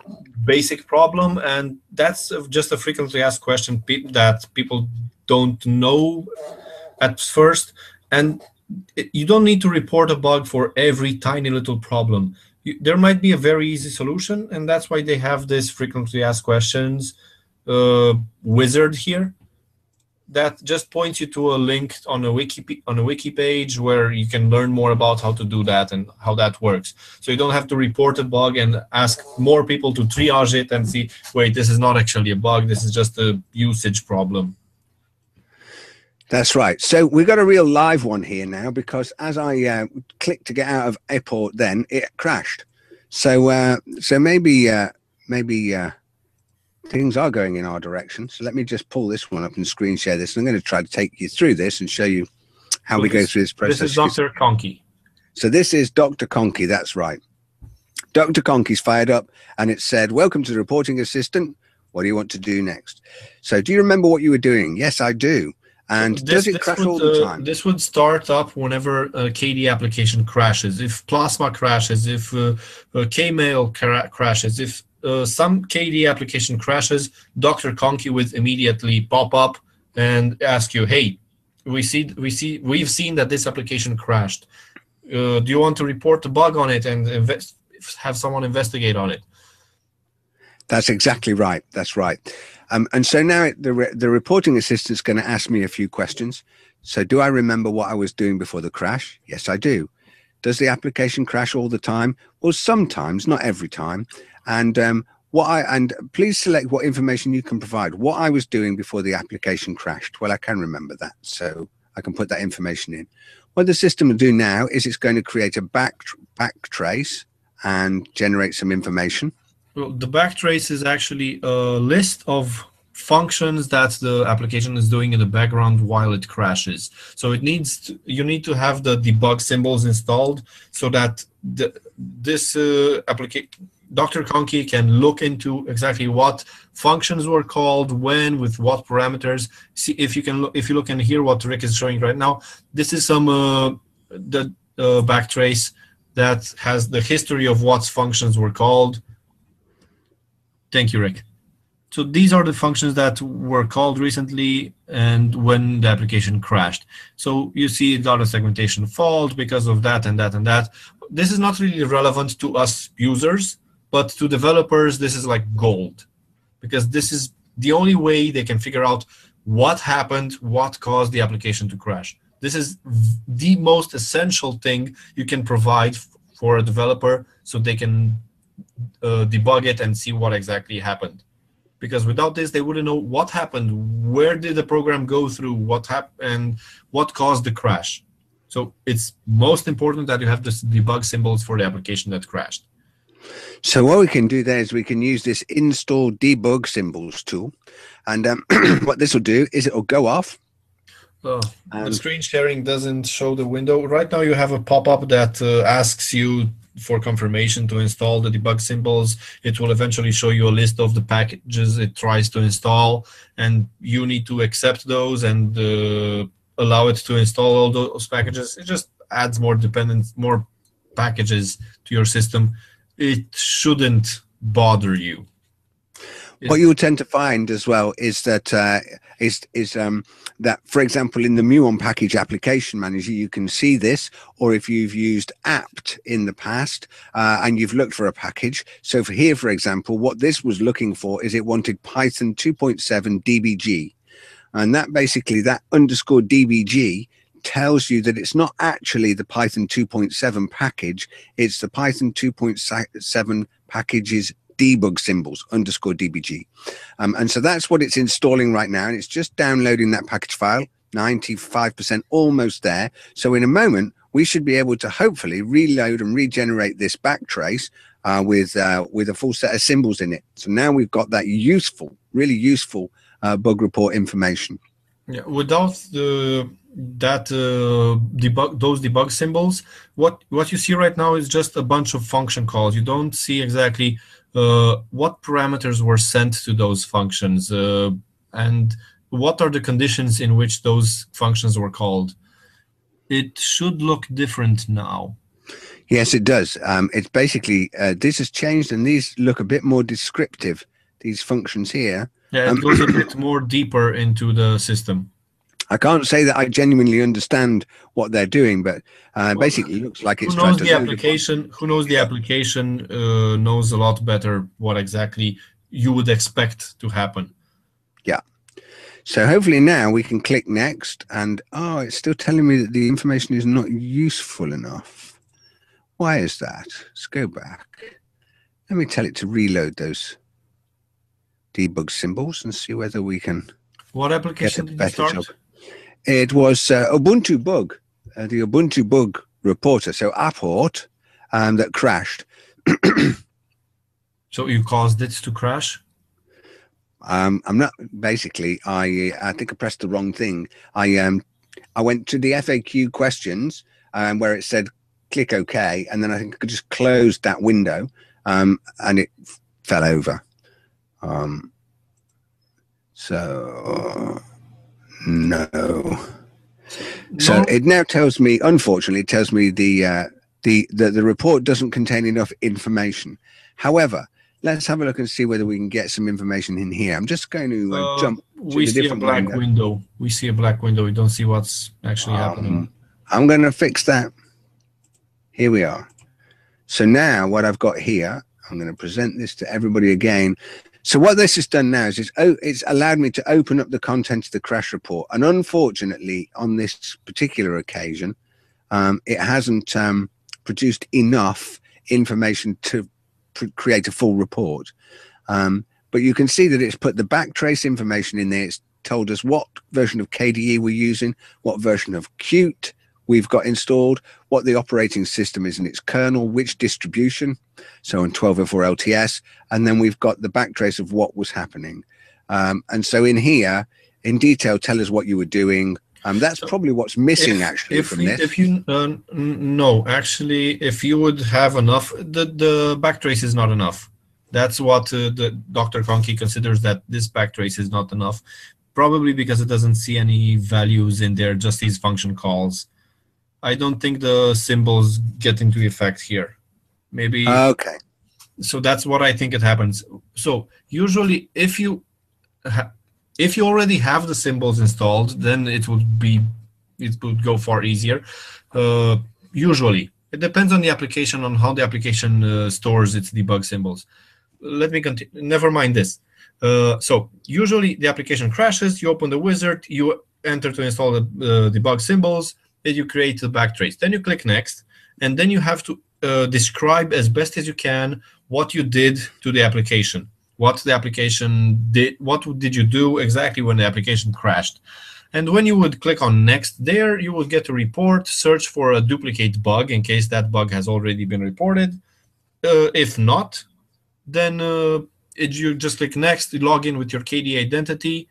basic problem, and that's just a frequently asked question that people don't know at first, and it, you don't need to report a bug for every tiny little problem. There might be a very easy solution, and that's why they have this frequently asked questions uh, wizard here that just points you to a link on a wiki on a wiki page where you can learn more about how to do that and how that works. So you don't have to report a bug and ask more people to triage it and see, wait, this is not actually a bug. This is just a usage problem. That's right. So we've got a real live one here now because as I uh, clicked to get out of Apport, then it crashed. So uh, so maybe uh, maybe uh, things are going in our direction. So let me just pull this one up and screen share this. I'm going to try to take you through this and show you how so we this, go through this process. This is Dr. Konqi. So this is Dr. Konqi. That's right. Dr. Konqi's fired up and it said, welcome to the reporting assistant. What do you want to do next? So do you remember what you were doing? Yes, I do. And this, does it crash would, all the uh, time? Uh, this would start up whenever a KDE application crashes. If Plasma crashes, if uh, uh, Kmail crashes, if uh, some KDE application crashes, Dr. Konqi would immediately pop up and ask you, "Hey, we see, we see, we've seen that this application crashed. Uh, do you want to report the bug on it and invest, have someone investigate on it?" That's exactly right. That's right. Um, and so now the re- the reporting assistant is going to ask me a few questions. So, do I remember what I was doing before the crash? Yes, I do. Does the application crash all the time? Well, sometimes, not every time. And um, what I and please select what information you can provide. What I was doing before the application crashed. Well, I can remember that, so I can put that information in. What the system will do now is it's going to create a back back trace and generate some information. Well, the backtrace is actually a list of functions that the application is doing in the background while it crashes. So it needs to, you need to have the debug symbols installed so that the, this uh, application Dr. Konqi can look into exactly what functions were called, when, with what parameters. See if you can look, if you look and hear what Rick is showing right now. This is some uh, the uh, backtrace that has the history of what functions were called. Thank you, Rick. So these are the functions that were called recently and when the application crashed. So you see data segmentation fault because of that and that and that. This is not really relevant to us users but to developers, this is like gold because this is the only way they can figure out what happened, what caused the application to crash. This is the most essential thing you can provide for a developer so they can uh, debug it and see what exactly happened. Because without this, they wouldn't know what happened, where did the program go through, what happened, and what caused the crash. So it's most important that you have this debug symbols for the application that crashed. So what we can do there is we can use this install debug symbols tool. And um, what this will do is it will go off. Oh, the screen sharing doesn't show the window. Right now you have a pop-up that uh, asks you for confirmation to install the debug symbols. It will eventually show you a list of the packages it tries to install, and you need to accept those and uh, allow it to install all those packages. It just adds more dependence, more packages to your system it shouldn't bother you. What you'll tend to find as well is that uh, is is um, that, for example, in the Muon package application manager, you can see this, or if you've used apt in the past uh, and you've looked for a package. So for here, for example, what this was looking for is it wanted Python 2.7 DBG, and that basically that underscore DBG tells you that it's not actually the Python 2.7 package, it's the Python 2.7 package's debug symbols underscore dbg. Um, and so that's what it's installing right now. And it's just downloading that package file, 95% almost there. So in a moment, we should be able to hopefully reload and regenerate this backtrace uh, with uh, with a full set of symbols in it. So now we've got that useful, really useful uh, bug report information. Yeah, without the that uh, debug those debug symbols what what you see right now is just a bunch of function calls you don't see exactly what parameters were sent to those functions uh, and what are the conditions in which those functions were called? It should look different now. Yes it does. Um, it's basically uh, this has changed and these look a bit more descriptive these functions here. Yeah it um, goes a bit more deeper into the system I can't say that I genuinely understand what they're doing, but uh, well, basically, it looks like it's. Who knows the application? Who knows the application uh, knows a lot better what exactly you would expect to happen. Yeah. So hopefully now we can click next, and oh, it's still telling me that the information is not useful enough. Why is that? Let's go back. Let me tell it to reload those debug symbols and see whether we can. What application did you start? Job. It was uh, Ubuntu bug, uh, the Ubuntu bug reporter, so Apport, um, that crashed. so you caused it to crash? Um, I'm not. Basically, I I think I pressed the wrong thing. I um I went to the FAQ questions um, where it said click OK, and then I think I just closed that window um, and it fell over. Um, so no. So it now tells me, unfortunately, it tells me the uh, the, the the report doesn't contain enough information. However, let's have a look and see whether we can get some information in here. I'm just going to uh, uh, jump. To we see a black window. window. We see a black window. We don't see what's actually um, happening. I'm going to fix that. Here we are. So now what I've got here, I'm going to present this to everybody again. So what this has done now is it's, it's allowed me to open up the content of the crash report. And unfortunately, on this particular occasion, um, it hasn't um, produced enough information to create a full report. Um, but you can see that it's put the backtrace information in there. It's told us what version of KDE we're using, what version of Qt, we've got installed, what the operating system is in its kernel, which distribution, so on 1204 LTS, and then we've got the backtrace of what was happening. Um, and so in here, in detail, tell us what you were doing. Um, that's probably what's missing if, actually if from you, this. if you uh, no actually if you would have enough the the backtrace is not enough that's what uh, the dr Konqi considers that this backtrace is not enough probably because it doesn't see any values in there just these function calls i don't think the symbols get into effect here maybe okay. so that's what I think it happens. So usually, if you ha- if you already have the symbols installed, then it would be it would go far easier. Uh, usually, it depends on the application on how the application uh, stores its debug symbols. Let me continue. Never mind this. Uh, so usually the application crashes. You open the wizard. You enter to install the uh, debug symbols. Then you create the backtrace. Then you click next, and then you have to uh, describe as best as you can what you did to the application. What the application did what did you do exactly when the application crashed? And when you would click on next there you would get a report. Search for a duplicate bug in case that bug has already been reported. Uh, if not then uh, it, you just click next log in with your kde identity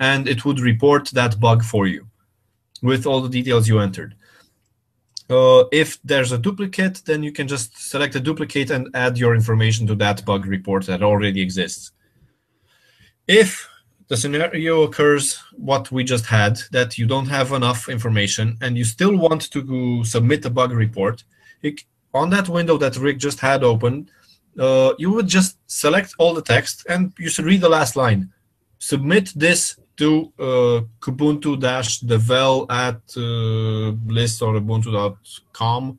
and it would report that bug for you with all the details you entered uh, if there's a duplicate, then you can just select a duplicate and add your information to that bug report that already exists. If the scenario occurs, what we just had, that you don't have enough information and you still want to submit a bug report, it, on that window that Rick just had open, uh, you would just select all the text and you should read the last line. Submit this to uh, kubuntu-devel at uh, list or ubuntu.com.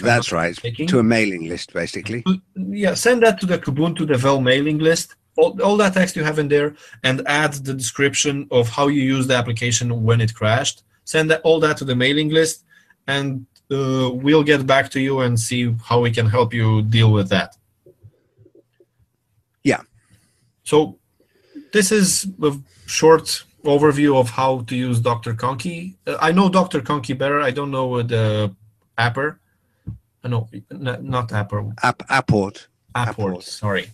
That's right. mistaken. To a mailing list, basically. yeah, send that to the Kubuntu Devel mailing list. All, all that text you have in there, and add the description of how you use the application when it crashed. Send that, all that to the mailing list, and uh, we'll get back to you and see how we can help you deal with that. Yeah. So this is a short overview of how to use Dr. Konqi. Uh, I know Dr. Konqi better. I don't know uh, the Apper. Uh, no, not Apper. App, apport. Apport. Apport. Sorry,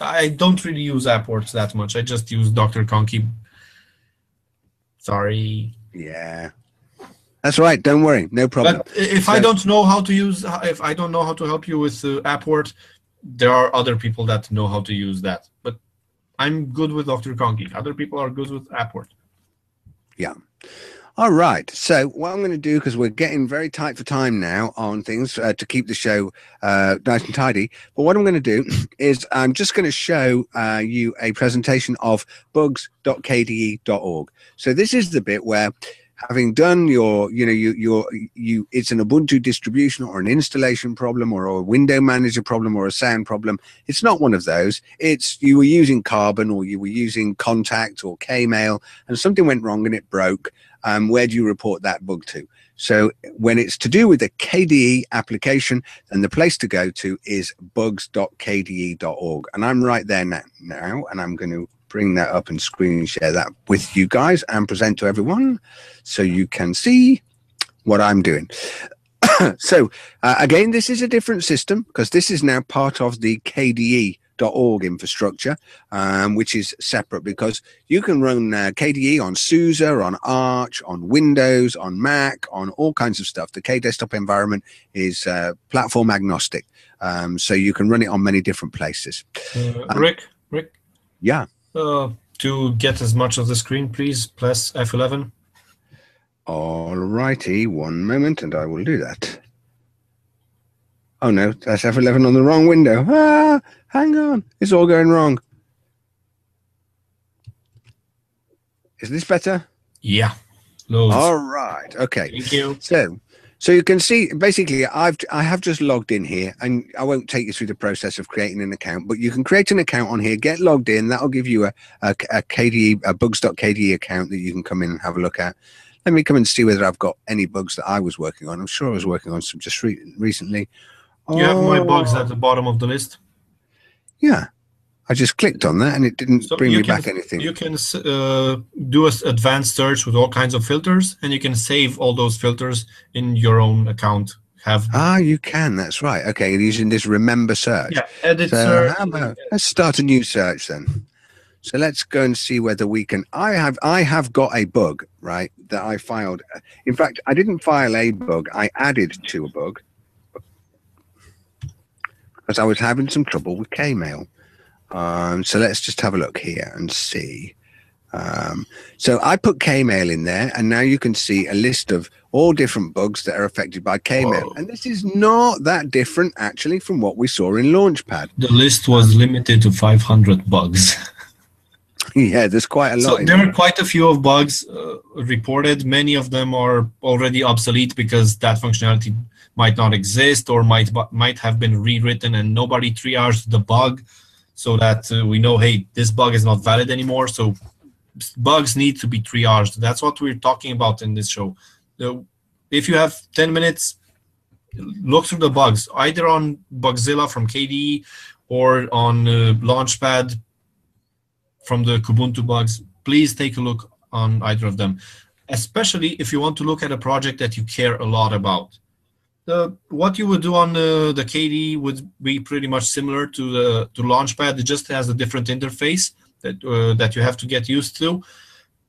I don't really use Apports that much. I just use Dr. Konqi. Sorry, Yeah. That's right. Don't worry. No problem. but if I don't know how to use, if I don't know how to help you with uh, Apport, there are other people that know how to use that. But I'm good with Dr. Konqi. Other people are good with Apport. Yeah. All right. So what I'm going to do, because we're getting very tight for time now on things uh, to keep the show uh, nice and tidy, but what I'm going to do is I'm just going to show uh, you a presentation of bugs.kde.org. So this is the bit where having done your you know you your you it's an ubuntu distribution or an installation problem or a window manager problem or a sound problem it's not one of those it's you were using Karbon or you were using Kontact or kmail and something went wrong and it broke um, where do you report that bug to? So when it's to do with the KDE application, then the place to go to is bugs.kde.org. And I'm right there now, now and I'm going to bring that up and screen share that with you guys and present to everyone so you can see what I'm doing. so uh, again, this is a different system because this is now part of the KDE.org infrastructure, um, which is separate because you can run uh, KDE on SUSE, on Arch, on Windows, on Mac, on all kinds of stuff. The K desktop environment is uh, platform agnostic, um, so you can run it on many different places. Uh, Um, Rick, Rick, Yeah. Uh, to get as much of the screen, please press F11. All righty, one moment, and I will do that. Oh no, that's F11 on the wrong window. Ah, hang on, it's all going wrong. Is this better? Yeah, loads. All right, okay. Thank you. So, so you can see basically I've I have just logged in here, and I won't take you through the process of creating an account, but you can create an account on here, get logged in. That'll give you a a, a KDE a bugs.kde account that you can come in and have a look at. Let me come and see whether I've got any bugs that I was working on. I'm sure I was working on some just re- recently. You have my Oh, bugs at the bottom of the list. Yeah, I just clicked on that and it didn't So bring me can- back anything. You can uh, do an advanced search with all kinds of filters, and you can save all those filters in your own account. Have Ah, you can. That's right. Okay, using this remember search. yeah, edit So search. about let's start a new search then. So let's go and see whether we can. I have I have got a bug right that I filed. In fact, I didn't file a bug. I added to a bug because I was having some trouble with Kmail. Um, so let's just have a look here and see. Um, so I put Kmail in there, and now you can see a list of all different bugs that are affected by Kmail. Whoa. And this is not that different actually from what we saw in Launchpad. The list was limited to 500 bugs. yeah, there's quite a lot. So there are quite a few of bugs uh, reported. Many of them are already obsolete because that functionality might not exist or might might have been rewritten and nobody triaged the bug so that uh, we know, hey, this bug is not valid anymore. So bugs need to be triaged. That's what we're talking about in this show. If you have 10 minutes, look through the bugs, either on Bugzilla from KDE or on uh, Launchpad from the Kubuntu bugs. Please take a look on either of them, especially if you want to look at a project that you care a lot about. The, what you would do on uh, the KDE would be pretty much similar to the to Launchpad. It just has a different interface that uh, that you have to get used to,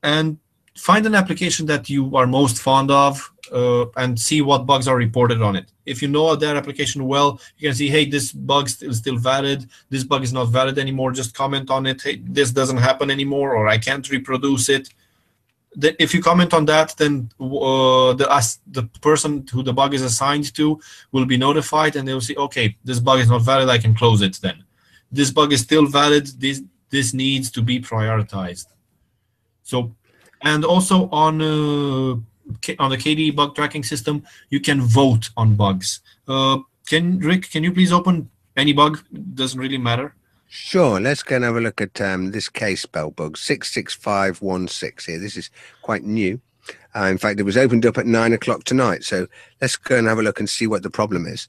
and find an application that you are most fond of uh, and see what bugs are reported on it. If you know that application well, you can see, hey, this bug is still valid. This bug is not valid anymore. Just comment on it. Hey, this doesn't happen anymore, or I can't reproduce it. Then if you comment on that, then uh, the the person who the bug is assigned to will be notified, and they'll say, okay, this bug is not valid. I can close it. Then this bug is still valid. This this needs to be prioritized. So, and also on uh, on the KDE bug tracking system, you can vote on bugs. Uh, can Rick, can you please open any bug? Doesn't really matter. Sure, let's go and have a look at um, this KSpell bug 66516 here. This is quite new. Uh, in fact, it was opened up at nine o'clock tonight. So let's go and have a look and see what the problem is.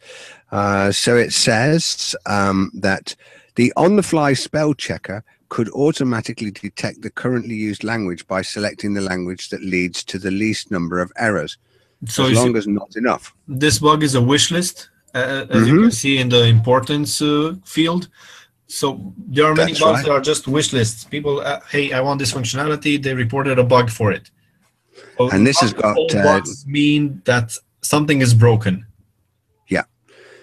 Uh, so it says um, that the on the fly spell checker could automatically detect the currently used language by selecting the language that leads to the least number of errors, So as long as not enough. this bug is a wish list, uh, as you can see in the importance uh, field. So there are many That's bugs right. that are just wish lists. People, uh, hey, I want this functionality. They reported a bug for it. So And this has got, uh, bugs mean that something is broken. Yeah.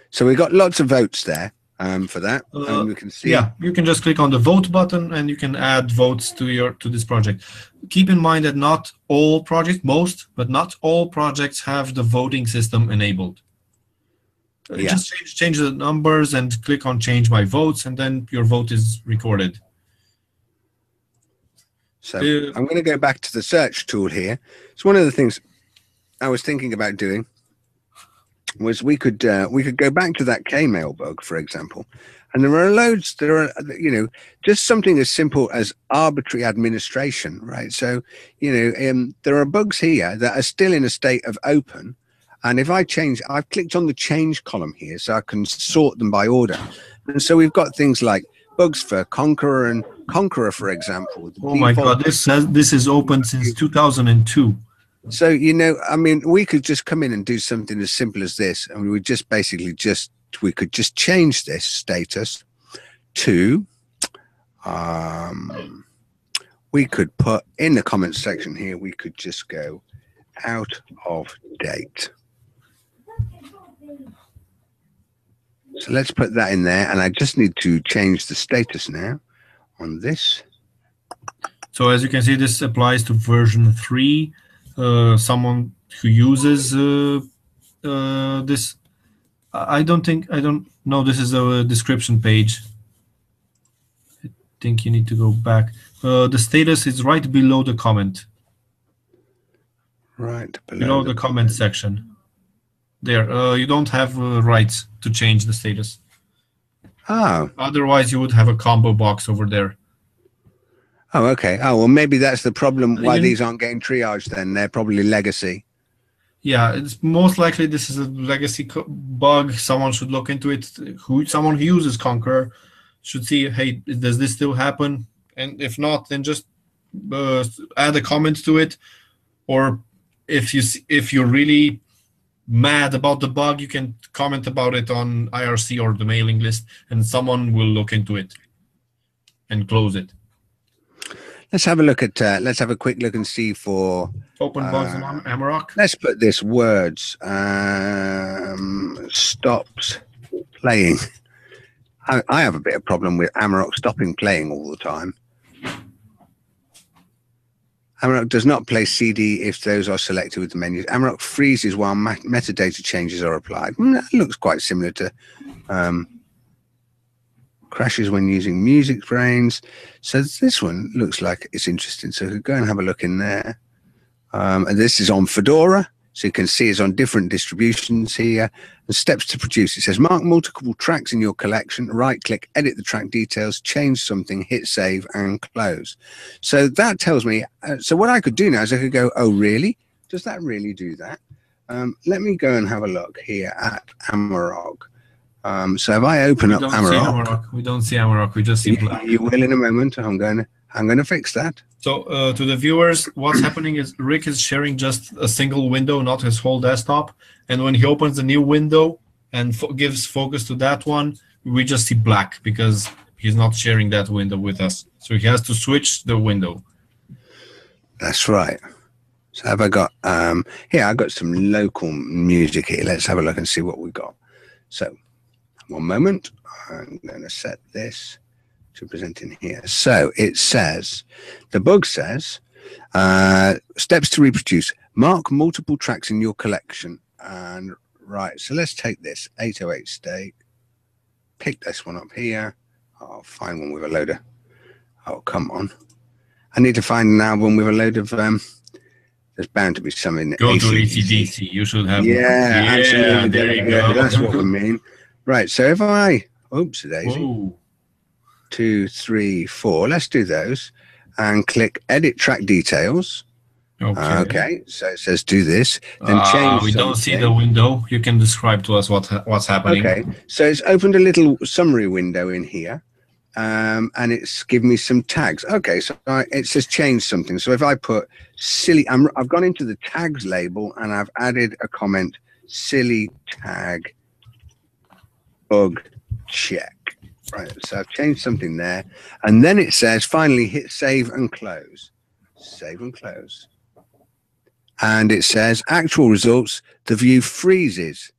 So we got lots of votes there um, for that. Uh, and we can see Yeah, you can just click on the vote button and you can add votes to your to this project. Keep in mind that not all projects, most, but not all projects have the voting system enabled. Uh, Yeah. Just change, change the numbers and click on change my votes, and then your vote is recorded. So Uh, I'm going to go back to the search tool here. It's one of the things I was thinking about doing was we could uh, we could go back to that KMail bug, for example, and there are loads. There are you know just something as simple as arbitrary administration, right? So you know um, there are bugs here that are still in a state of open. And if I change, I've clicked on the change column here so I can sort them by order. And so we've got things like bugs for Konqueror and Konqueror, for example. Oh my God, this says this is open since 2002. So you know, I mean, we could just come in and do something as simple as this, and we would just basically just we could just change this status to um we could put in the comments section here we could just go out of date so let's put that in there and i just need to change the status now on this So as you can see, this applies to version three. Uh, someone who uses uh, uh, this, I don't think I don't know. This is a description page. I think you need to go back. Uh, the status is right below the comment, right below the comment section. There, uh, you don't have uh, rights to change the status. oh Otherwise, you would have a combo box over there. Oh, okay. Oh, well, maybe that's the problem why You- these aren't getting triaged then. They're probably legacy. Yeah, it's most likely this is a legacy bug. Someone should look into it. Who someone who uses Konqueror should see, hey, does this still happen? And if not, then just uh, add a comment to it. Or if you if you're really mad about the bug, you can comment about it on IRC or the mailing list, and someone will look into it and close it. Let's have a look at. Uh, let's have a quick look and see for. Open bugs Uh, Amarok. Let's put this words um, stops playing. I, I have a bit of problem with Amarok stopping playing all the time. Amarok does not play CD if those are selected with the menus. Amarok freezes while metadata changes are applied. Mm, that looks quite similar to um, crashes when using MusicBrainz. So this one looks like it's interesting. So go and have a look in there. Um, and this is on Fedora. So you can see it's on different distributions here. And steps to produce. It says mark multiple tracks in your collection, right click, edit the track details, change something, hit save and close. So that tells me, uh, so what I could do now is I could go, oh, really? Does that really do that? Um, let me go and have a look here at Amarok. Um, so if I open up Amarok, Amarok. We don't see Amarok. We just see you, black. you will in a moment. I'm going to, I'm going to fix that. So uh, to the viewers, what's happening is Rick is sharing just a single window, not his whole desktop. And when he opens the new window and fo- gives focus to that one, we just see black because he's not sharing that window with us. So he has to switch the window. That's right. So have I got um here I got some local music here. Let's have a look and see what we got. So one moment. I'm gonna set this to present in here. So it says the bug says uh steps to reproduce. Mark multiple tracks in your collection. And right, so let's take this 808 State. Pick this one up here. I'll find one with a load of oh come on. I need to find an album with a load of um. There's bound to be some in Go to AC/DC. You should have. Yeah, absolutely. There you Yeah, go. That's what we mean. Right. So if I, oops, daisy, Whoa. Two, three, four. Let's do those, and click Edit Track Details. Okay. Okay. So it says do this. Then Ah, change we don't see the window. You can describe to us what what's happening. Okay. So it's opened a little summary window in here. Um, and it's given me some tags. Okay, so I, it says change something. So if I put silly, I'm, I've gone into the tags label and I've added a comment, silly tag bug check. Right, so I've changed something there. And then it says finally hit save and close. Save and close. And it says actual results, the view freezes.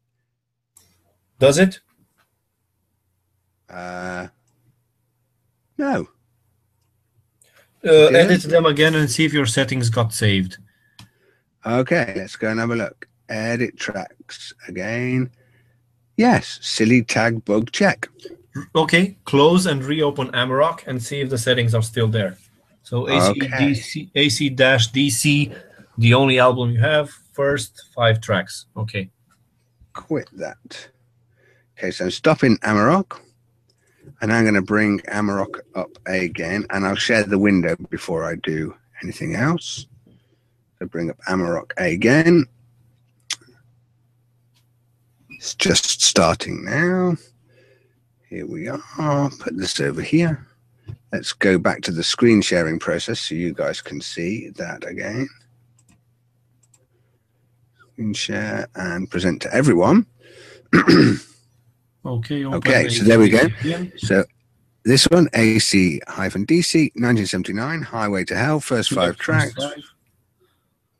Does it? Uh, no. Uh, Edit them again and see if your settings got saved. Okay, let's go and have a look. Edit tracks again. Yes, silly tag bug check. Okay, close and reopen Amarok and see if the settings are still there. So Okay. AC AC dash DC, the only album you have, first five tracks. Okay. Quit that. Okay, so I'm stopping Amarok. And I'm going to bring Amarok up again. And I'll share the window before I do anything else. So bring up Amarok again. It's just starting now. Here we are. Put this over here. Let's go back to the screen sharing process so you guys can see that again. Screen share and present to everyone. Okay. Okay, so there we go. So this one, AC hyphen DC, 1979, Highway to Hell, first five tracks.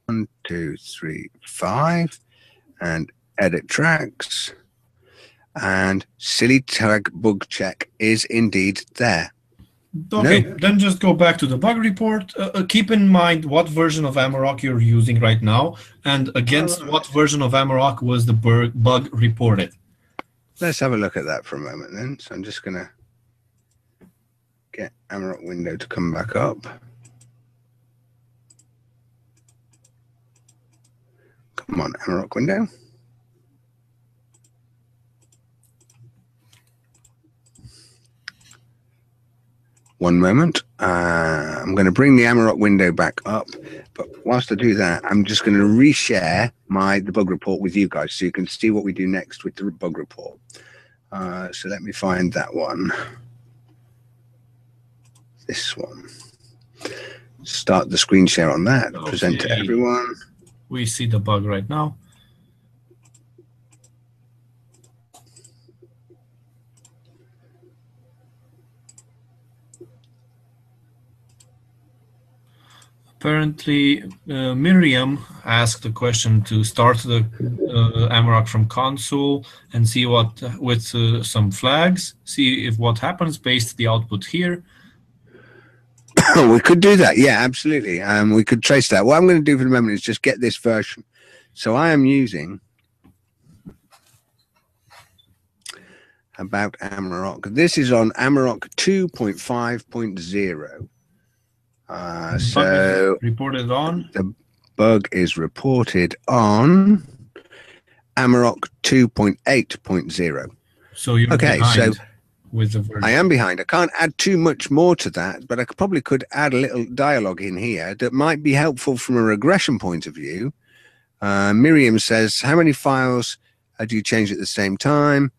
One, two, three, five. And edit tracks. And silly tag bug check is indeed there. Okay, then just go back to the bug report. Uh, uh, keep in mind what version of Amarok you're using right now, and against Alright. what version of Amarok was the bug reported. Let's have a look at that for a moment then. So I'm just going to get Amarok window to come back up. Come on, Amarok window. One moment. Uh, I'm going to bring the Amarok window back up. But whilst I do that, I'm just going to reshare my the bug report with you guys so you can see what we do next with the bug report. Uh, so let me find that one. This one. Start the screen share on that. Present to everyone. We see the bug right now. Apparently uh, Myriam asked a question to start the uh, Amarok from console and see what with uh, some flags, see if what happens based the output here. we could do that. Yeah, absolutely. Um, we could trace that. What I'm going to do for the moment is just get this version. So I am using about Amarok. This is on Amarok 2.5.0. Uh, so reported on the bug is reported on Amarok 2.8.0. So you're okay. So with the version. I am behind. I can't add too much more to that, but I could, probably could add a little dialogue in here that might be helpful from a regression point of view. Uh, Myriam says, "How many files do you change at the same time?"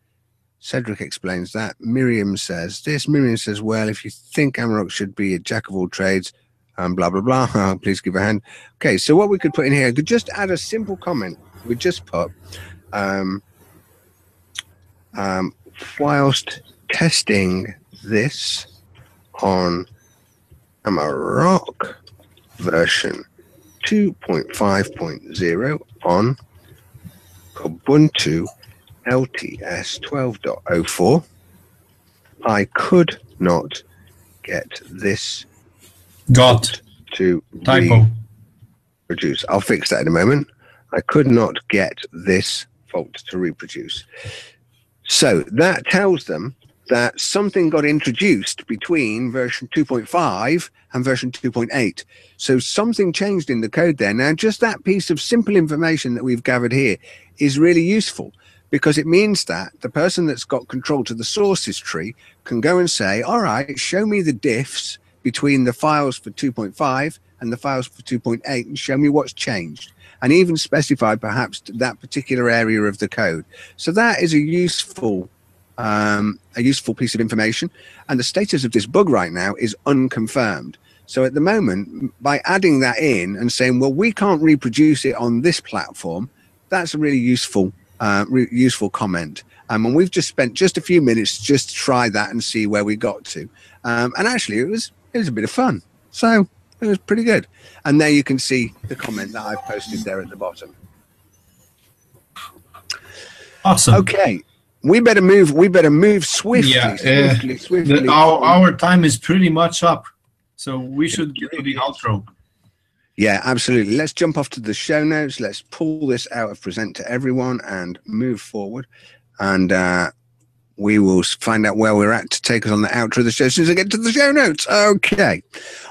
Cedric explains that. Myriam says this. Myriam says, well, if you think Amarok should be a jack of all trades, and blah, blah, blah, please give a hand. Okay, so what we could put in here, could just add a simple comment. We just put, um, um, whilst testing this on Amarok version 2.5.0 on Ubuntu LTS 12.04, I could not get this got to typo reproduce. I'll fix that in a moment. I could not get this fault to reproduce. So that tells them that something got introduced between version 2.5 and version 2.8. So something changed in the code there. Now, just that piece of simple information that we've gathered here is really useful because it means that the person that's got control to the sources tree can go and say, all right, show me the diffs between the files for 2.5 and the files for 2.8 and show me what's changed and even specify perhaps that particular area of the code. So that is a useful um, a useful piece of information. And the status of this bug right now is unconfirmed. So at the moment, by adding that in and saying, well, we can't reproduce it on this platform, that's a really useful uh, re- useful comment. Um, and we've just spent just a few minutes just to try that and see where we got to. Um, and actually, it was it was a bit of fun. So it was pretty good. And there you can see the comment that I've posted there at the bottom. Awesome. Okay. We better move. We better move swiftly. Yeah, swiftly, uh, swiftly. The, our, our time is pretty much up. So we should get to the outro. Yeah, absolutely. Let's jump off to the show notes. Let's pull this out of present to everyone and move forward. And uh, we will find out where we're at to take us on the outro of the show as soon as I get to the show notes. Okay.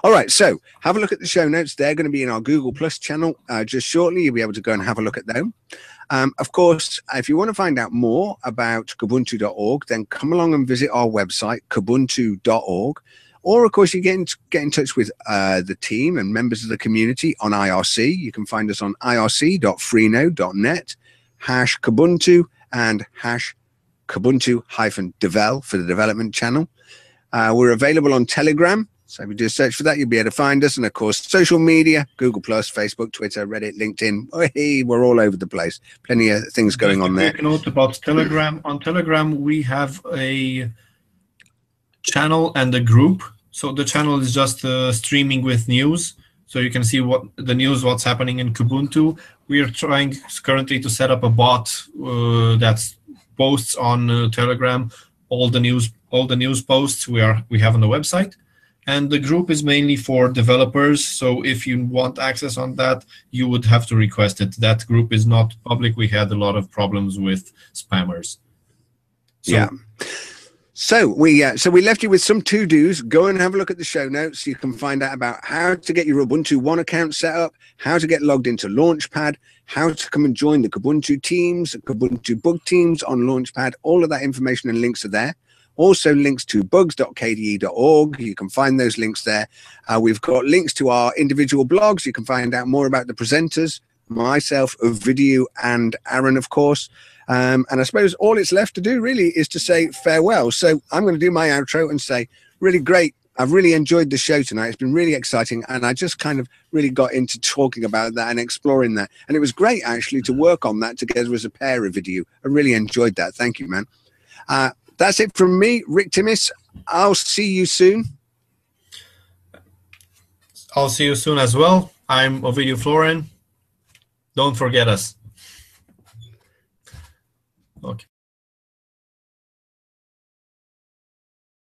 All right. So have a look at the show notes. They're going to be in our Google Plus channel uh, just shortly. You'll be able to go and have a look at them. Um, of course, if you want to find out more about kubuntu.org, then come along and visit our website, kubuntu.org. Or, of course, you get in, get in touch with uh, the team and members of the community on IRC. You can find us on irc.freenode.net, hash Kubuntu, and hash Kubuntu hyphen devel for the development channel. Uh, we're available on Telegram. So if you do a search for that, you'll be able to find us. And of course, social media, Google Plus, Facebook, Twitter, Reddit, LinkedIn. Oh, hey, we're all over the place. Plenty of things going on there. note about Telegram. On Telegram, we have a channel and a group so the channel is just uh, streaming with news. So you can see what the news, what's happening in Kubuntu. We are trying currently to set up a bot uh, that posts on uh, Telegram all the news, all the news posts we are we have on the website. And the group is mainly for developers. So if you want access on that, you would have to request it. That group is not public. We had a lot of problems with spammers. So, yeah. So we uh, so we left you with some to dos. Go and have a look at the show notes. You can find out about how to get your Ubuntu One account set up, how to get logged into Launchpad, how to come and join the Kubuntu teams, Kubuntu bug teams on Launchpad. All of that information and links are there. Also, links to bugs.kde.org. You can find those links there. Uh, we've got links to our individual blogs. You can find out more about the presenters, myself, Ovidiu, and Aaron, of course. Um, and I suppose all it's left to do really is to say farewell. So I'm going to do my outro and say, really great. I've really enjoyed the show tonight. It's been really exciting. And I just kind of really got into talking about that and exploring that. And it was great actually to work on that together as a pair of video. I really enjoyed that. Thank you, man. Uh, that's it from me, Rick Timmis. I'll see you soon. I'll see you soon as well. I'm Ovidiu Florin. Don't forget us. Okay.